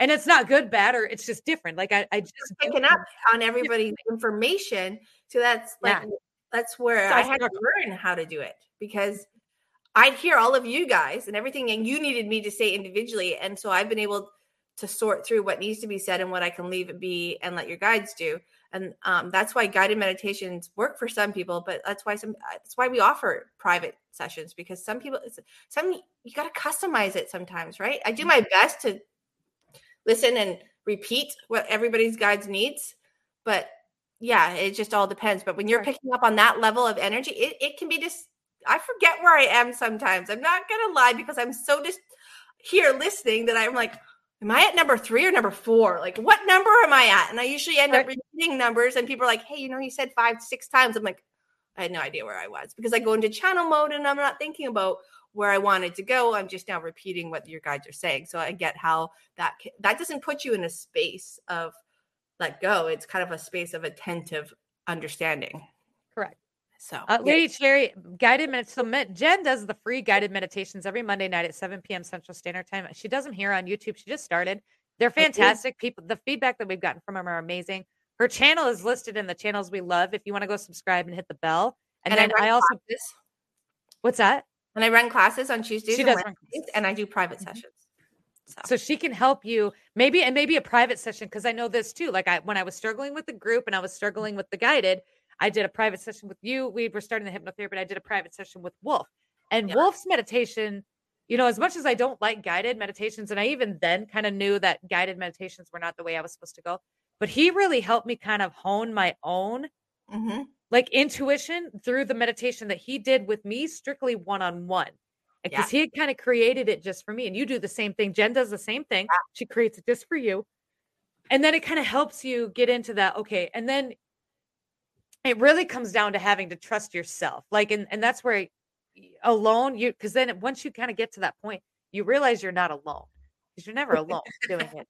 And it's not good, bad, or it's just different. Like I, I just do picking up on [LAUGHS] everybody's information. So that's like Yeah. that's where So I had to learn how to do it because I'd hear all of you guys and everything, and you needed me to say individually, and so I've been able to sort through what needs to be said and what I can leave it be and let your guides do. And um, that's why guided meditations work for some people, but that's why some uh, that's why we offer private sessions because some people it's- some you got to customize it sometimes, right? I do my best to listen and repeat what everybody's guides needs but yeah it just all depends. But when you're picking up on that level of energy it, it can be just i forget where i am sometimes. I'm not gonna lie because i'm so just here listening that i'm like am i at number three or number four? Like what number am i at? And i usually end up Right. repeating numbers and people are like hey you know you said five six times. I'm like i had no idea where i was because i go into channel mode and i'm not thinking about where i wanted to go. I'm just now repeating what your guides are saying. So i get how that that doesn't put you in a space of let go. It's kind of a space of attentive understanding. So Uh. Lady Cherry, guided minutes. So Jen does the free guided meditations every Monday night at 7 p.m. Central Standard Time. She does them here on YouTube. She just started. They're fantastic. People, the feedback that we've gotten from them are amazing. Her channel is listed in the channels we love. If you want to go subscribe and hit the bell, and, And then run I, also classes. what's that? and i run classes on tuesdays She and does Wednesdays, and i do private Mhm. sessions so, So she can help you maybe and maybe a private session because I know this too. Like I when I was struggling with the group and I was struggling with the guided, I did a private session with you. We were starting the hypnotherapy, but I did a private session with Wolf. And Yeah. Wolf's meditation, you know, as much as I don't like guided meditations, and I even then kind of knew that guided meditations were not the way I was supposed to go, but he really helped me kind of hone my own Mhm. like intuition through the meditation that he did with me strictly one on one. Yeah. Because he had kind of created it just for me. And you do the same thing. Jen does the same thing. She creates it just for you. And then it kind of helps you get into that. Okay. And then it really comes down to having to trust yourself. Like, and, and that's where alone you, because then once you kind of get to that point, you realize you're not alone because you're never alone [LAUGHS] doing it.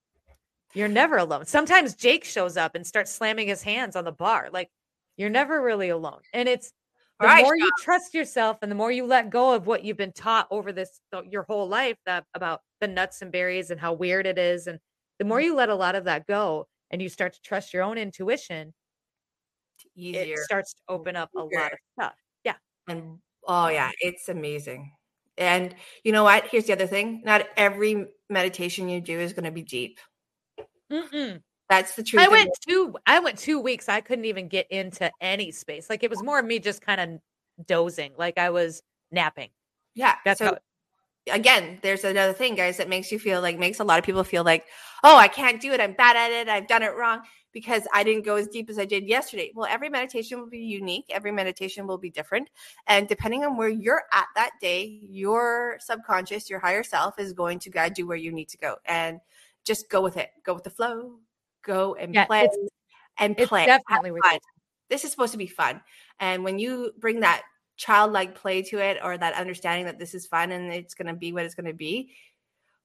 You're never alone. Sometimes Jake shows up and starts slamming his hands on the bar. Like, you're never really alone. And it's, the right, more you trust yourself and the more you let go of what you've been taught over this your whole life that about the nuts and berries and how weird it is and the more mm. you let a lot of that go and you start to trust your own intuition easier it starts to open up a lot of stuff yeah And oh yeah, um it's amazing. And you know what? Here's the other thing. Not every meditation you do is going to be deep. Mm-mm. That's the truth. i went it. two i went two weeks i couldn't even get into any space like it was more of me just kind of dozing like i was napping Yeah. that's so how again, there's another thing, guys, that makes you feel like makes a lot of people feel like, oh, I can't do it. I'm bad at it. I've done it wrong because I didn't go as deep as I did yesterday. Well, every meditation will be unique. Every meditation will be different. And depending on where you're at that day, your subconscious, your higher self is going to guide you where you need to go. And just go with it. Go with the flow. Go and Yeah, play and it's play. Definitely. This is supposed to be fun. And when you bring that childlike play to it or that understanding that this is fun and it's going to be what it's going to be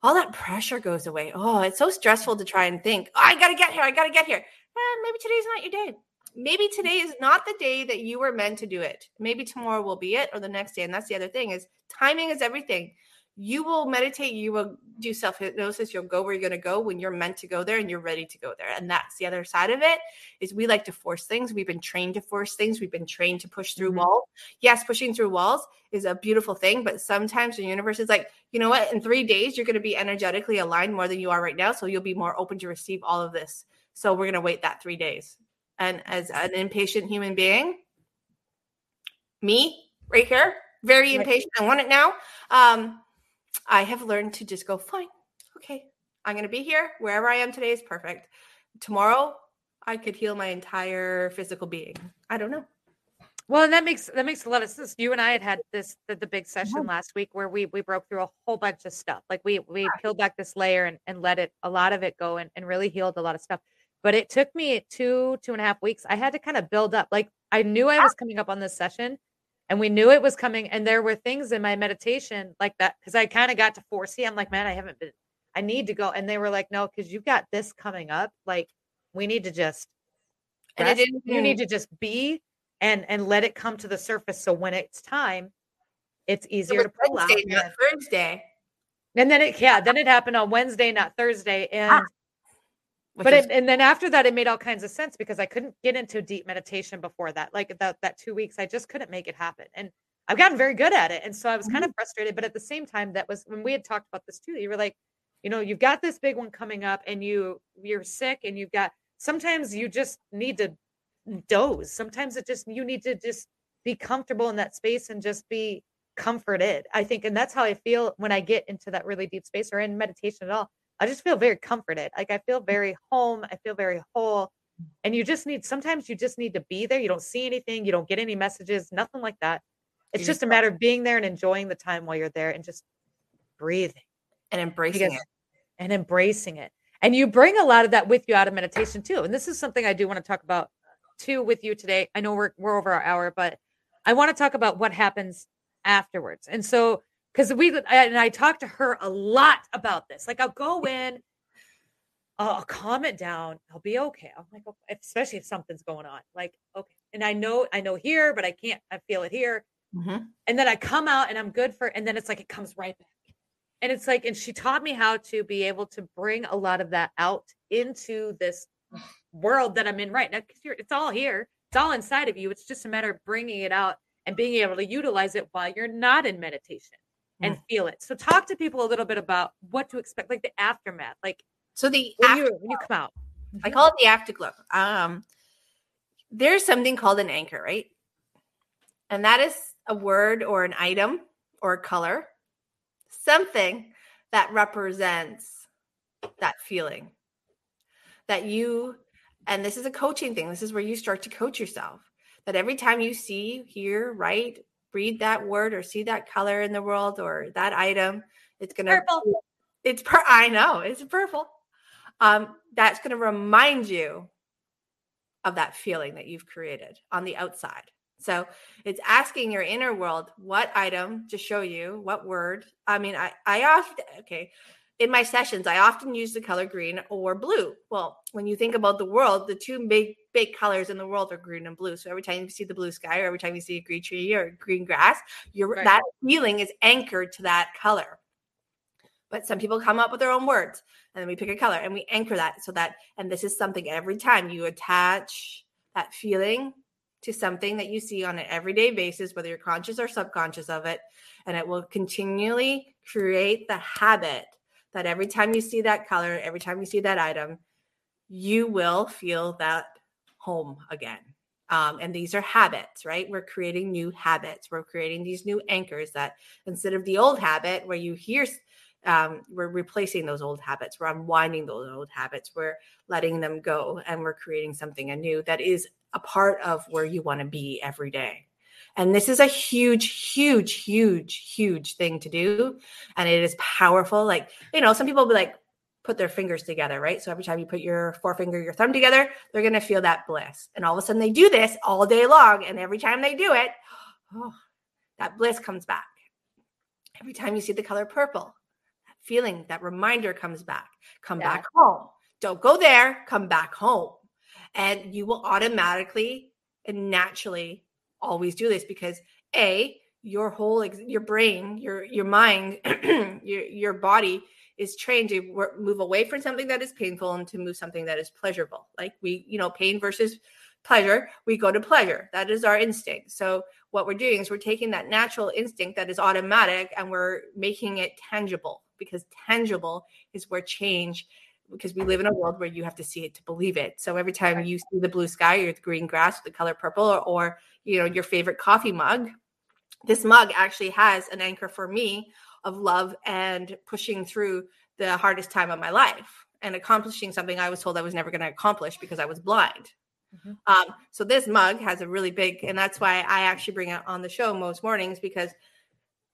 all that pressure goes away. Oh, it's so stressful to try and think, oh, I got to get here. I got to get here. Eh, maybe today's not your day. Maybe today is not the day that you were meant to do it. Maybe tomorrow will be it or the next day. And that's the other thing is timing is everything. You will meditate, you will do self hypnosis, you'll go where you're going to go when you're meant to go there and you're ready to go there. And that's the other side of it is we like to force things. We've been trained to force things. We've been trained to push through Mhm. walls. Yes, pushing through walls is a beautiful thing, but sometimes the universe is like, you know what? In three days, you're going to be energetically aligned more than you are right now. So you'll be more open to receive all of this. So we're going to wait that three days. And as an impatient human being, me right here, very impatient. I want it now. Um, I have learned to just go, fine, okay, I'm going to be here. Wherever I am today is perfect. Tomorrow, I could heal my entire physical being. I don't know. Well, and that makes that makes a lot of sense. You and I had had this the, the big session last week where we we broke through a whole bunch of stuff. Like we we peeled back this layer and, and let it a lot of it go and, and really healed a lot of stuff. But it took me two two and a half weeks. I had to kind of build up. Like I knew I was coming up on this session, and we knew it was coming. And there were things in my meditation like that because I kind of got to foresee. I'm like, man, I haven't been. I need to go. And they were like, no, because you've got this coming up. Like we need to just And it rest. you need to just be and and let it come to the surface so when it's time it's easier to pull out Wednesday, not Thursday. and then it yeah then it happened on wednesday not thursday and Ah, but is- it, and then after that it made all kinds of sense because i couldn't get into deep meditation before that like that that two weeks i just couldn't make it happen. And i've gotten very good at it and so i was Mm-hmm. kind of frustrated but at the same time that was when we had talked about this too you were like you know you've got this big one coming up and you you're sick and you've got sometimes you just need to doze. Sometimes it just you need to just be comfortable in that space and just be comforted i think. And that's how i feel when i get into that really deep space or in meditation at all i just feel very comforted like i feel very home i feel very whole and you just need sometimes you just need to be there you don't see anything you don't get any messages nothing like that it's just a matter of being there and enjoying the time while you're there and just breathing and embracing because- it. and embracing it. And you bring a lot of that with you out of meditation too. And this is something I do want to talk about too with you today. I know we're we're over our hour, but I want to talk about what happens afterwards. And so because we and I talked to her a lot about this. Like I'll go in, I'll, calm it down. I'll be okay. I'm like, okay, especially if something's going on. Like, okay. And I know, I know here, but I can't, I feel it here. Mhm. And then I come out and I'm good for, and then it's like it comes right back. And it's like, and she taught me how to be able to bring a lot of that out into this world that I'm in right now. Because it's all here, it's all inside of you. It's just a matter of bringing it out and being able to utilize it while you're not in meditation and feel it. So, talk to people a little bit about what to expect, like the aftermath, like So the when you when you come out. I call it the afterglow. Um, there's something called an anchor, right? And that is a word or an item or a color, something that represents that feeling that you, and this is a coaching thing. This is where you start to coach yourself. That every time you see, hear, write, read that word or see that color in the world or that item, it's gonna Purple. It's per. I know it's purple. Um, that's going to remind you of that feeling that you've created on the outside. So it's asking your inner world what item to show you, what word. I mean, I I often okay. In my sessions, I often use the color green or blue. Well, when you think about the world, the two big big colors in the world are green and blue. So every time you see the blue sky, or every time you see a green tree or green grass, your Right. that feeling is anchored to that color. But some people come up with their own words, and then we pick a color and we anchor that so that, and this is something every time you attach that feeling to something that you see on an everyday basis, whether you're conscious or subconscious of it, and it will continually create the habit that every time you see that color, every time you see that item, you will feel that home again. Um, and these are habits, right? We're creating new habits. We're creating these new anchors that instead of the old habit where you hear, um, we're replacing those old habits. We're unwinding those old habits. We're letting them go and we're creating something anew that is a part of where you want to be every day. And this is a huge, huge, huge, huge thing to do. And it is powerful. Like, you know, some people will be like, put their fingers together, right? So every time you put your forefinger, your thumb together, they're going to feel that bliss. And all of a sudden they do this all day long. And every time they do it, oh, that bliss comes back. Every time you see the color purple, that feeling, that reminder comes back. Come back home. Don't go there, come back home. And you will automatically and naturally always do this because A, your whole your brain, your your mind, [CLEARS THROAT] your your body is trained to wor- move away from something that is painful and to move something that is pleasurable. Like we, you know, pain versus pleasure, we go to pleasure. That is our instinct. So what we're doing is we're taking that natural instinct that is automatic and we're making it tangible because tangible is where change because we live in a world where you have to see it to believe it. So every time you see the blue sky or the green grass, the color purple, or, or you know your favorite coffee mug, this mug actually has an anchor for me of love and pushing through the hardest time of my life and accomplishing something I was told I was never going to accomplish because I was blind. Um, so this mug has a really big, and that's why I actually bring it on the show most mornings because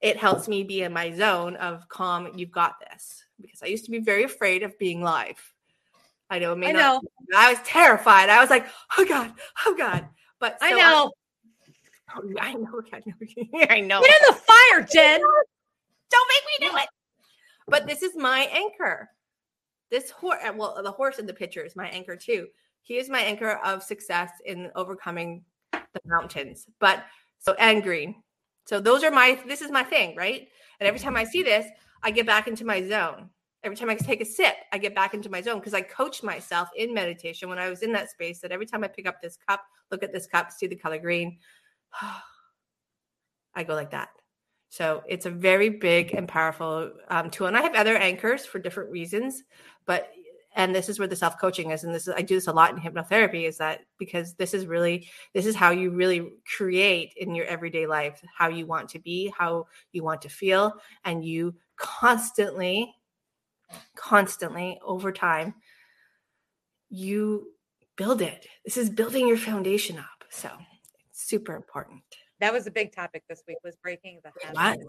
it helps me be in my zone of calm. You've got this because I used to be very afraid of being live. I know, may I not- I was terrified. I was like, oh god, oh god. But I know. I know, oh, I know, [LAUGHS] [LAUGHS] I know. Get in the fire, Jen. Don't make me do it. But this is my anchor. This horse, uh, well, the horse in the picture is my anchor too. He is my anchor of success in overcoming the mountains. But so and green. So those are my. This is my thing, right? And every time I see this, I get back into my zone. Every time I take a sip, I get back into my zone because I coach myself in meditation when I was in that space. That every time I pick up this cup, look at this cup, see the color green, [SIGHS] I go like that. So it's a very big and powerful um, tool. And I have other anchors for different reasons, but and this is where the self coaching is. And this is I do this a lot in hypnotherapy. Is that because this is really this is how you really create in your everyday life how you want to be, how you want to feel, and you constantly, constantly over time, you build it. This is building your foundation up. So it's super important. That was a big topic this week was breaking the habits.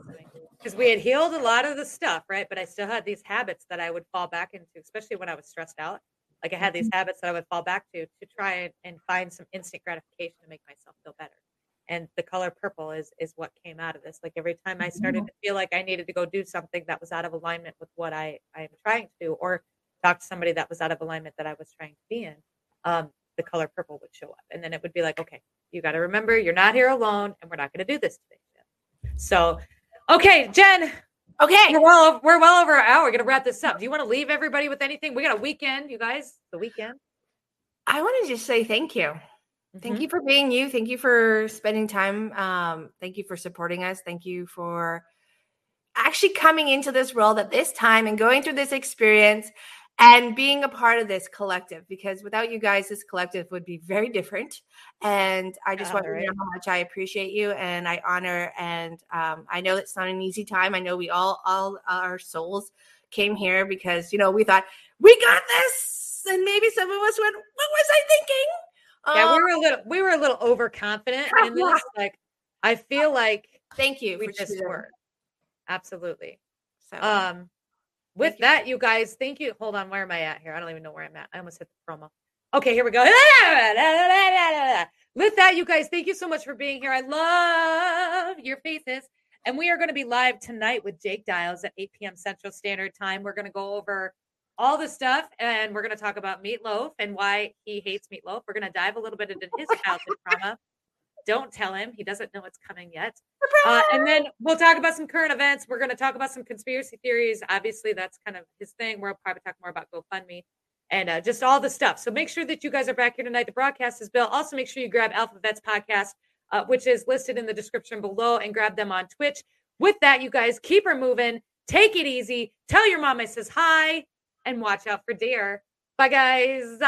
Because we had healed a lot of the stuff, right? But I still had these habits that I would fall back into, especially when I was stressed out. Like I had these Mm-hmm. habits that I would fall back to to try and, and find some instant gratification to make myself feel better. And the color purple is is what came out of this. Like every time I started Mm-hmm. to feel like I needed to go do something that was out of alignment with what I I am trying to do, or talk to somebody that was out of alignment that I was trying to be in, um, the color purple would show up, and then it would be like, okay, you got to remember you're not here alone, and we're not going to do this today. So, okay, Jen. Okay, we're well over, we're well over an hour. We're gonna wrap this up. Do you want to leave everybody with anything? We got a weekend, you guys. The weekend. I want to just say thank you. Thank you for being you. Thank you for spending time. Um, thank you for supporting us. Thank you for actually coming into this world at this time and going through this experience and being a part of this collective because without you guys this collective would be very different and i just Yeah, want right. to know how much i appreciate you and i honor and um, i know it's not an easy time i know we all all our souls came here because you know we thought we got this and maybe some of us went what was i thinking Yeah, we Um, were a little we were a little overconfident in [LAUGHS] this. Like, I feel like thank you we for just choosing. were. Absolutely. So Um, with that, you guys, thank you. Hold on, where am I at here? I don't even know where I'm at. I almost hit the promo. Okay, here we go. [LAUGHS] With that, you guys, thank you so much for being here. I love your faces. And we are going to be live tonight with Jake Dials at 8 p.m. Central Standard Time. We're going to go over all the stuff and we're going to talk about Meatloaf and why he hates Meatloaf. We're going to dive a little bit into his childhood trauma. Don't tell him. He doesn't know it's coming yet. Uh, and then we'll talk about some current events. We're going to talk about some conspiracy theories. Obviously, that's kind of his thing. We'll probably talk more about GoFundMe and uh, just all the stuff. So make sure that you guys are back here tonight. The broadcast is Bill. Also, make sure you grab Alpha Vets Podcast, uh, which is listed in the description below, and grab them on Twitch. With that, you guys keep her moving. Take it easy. Tell your mom I says hi, and watch out for deer. Bye, guys.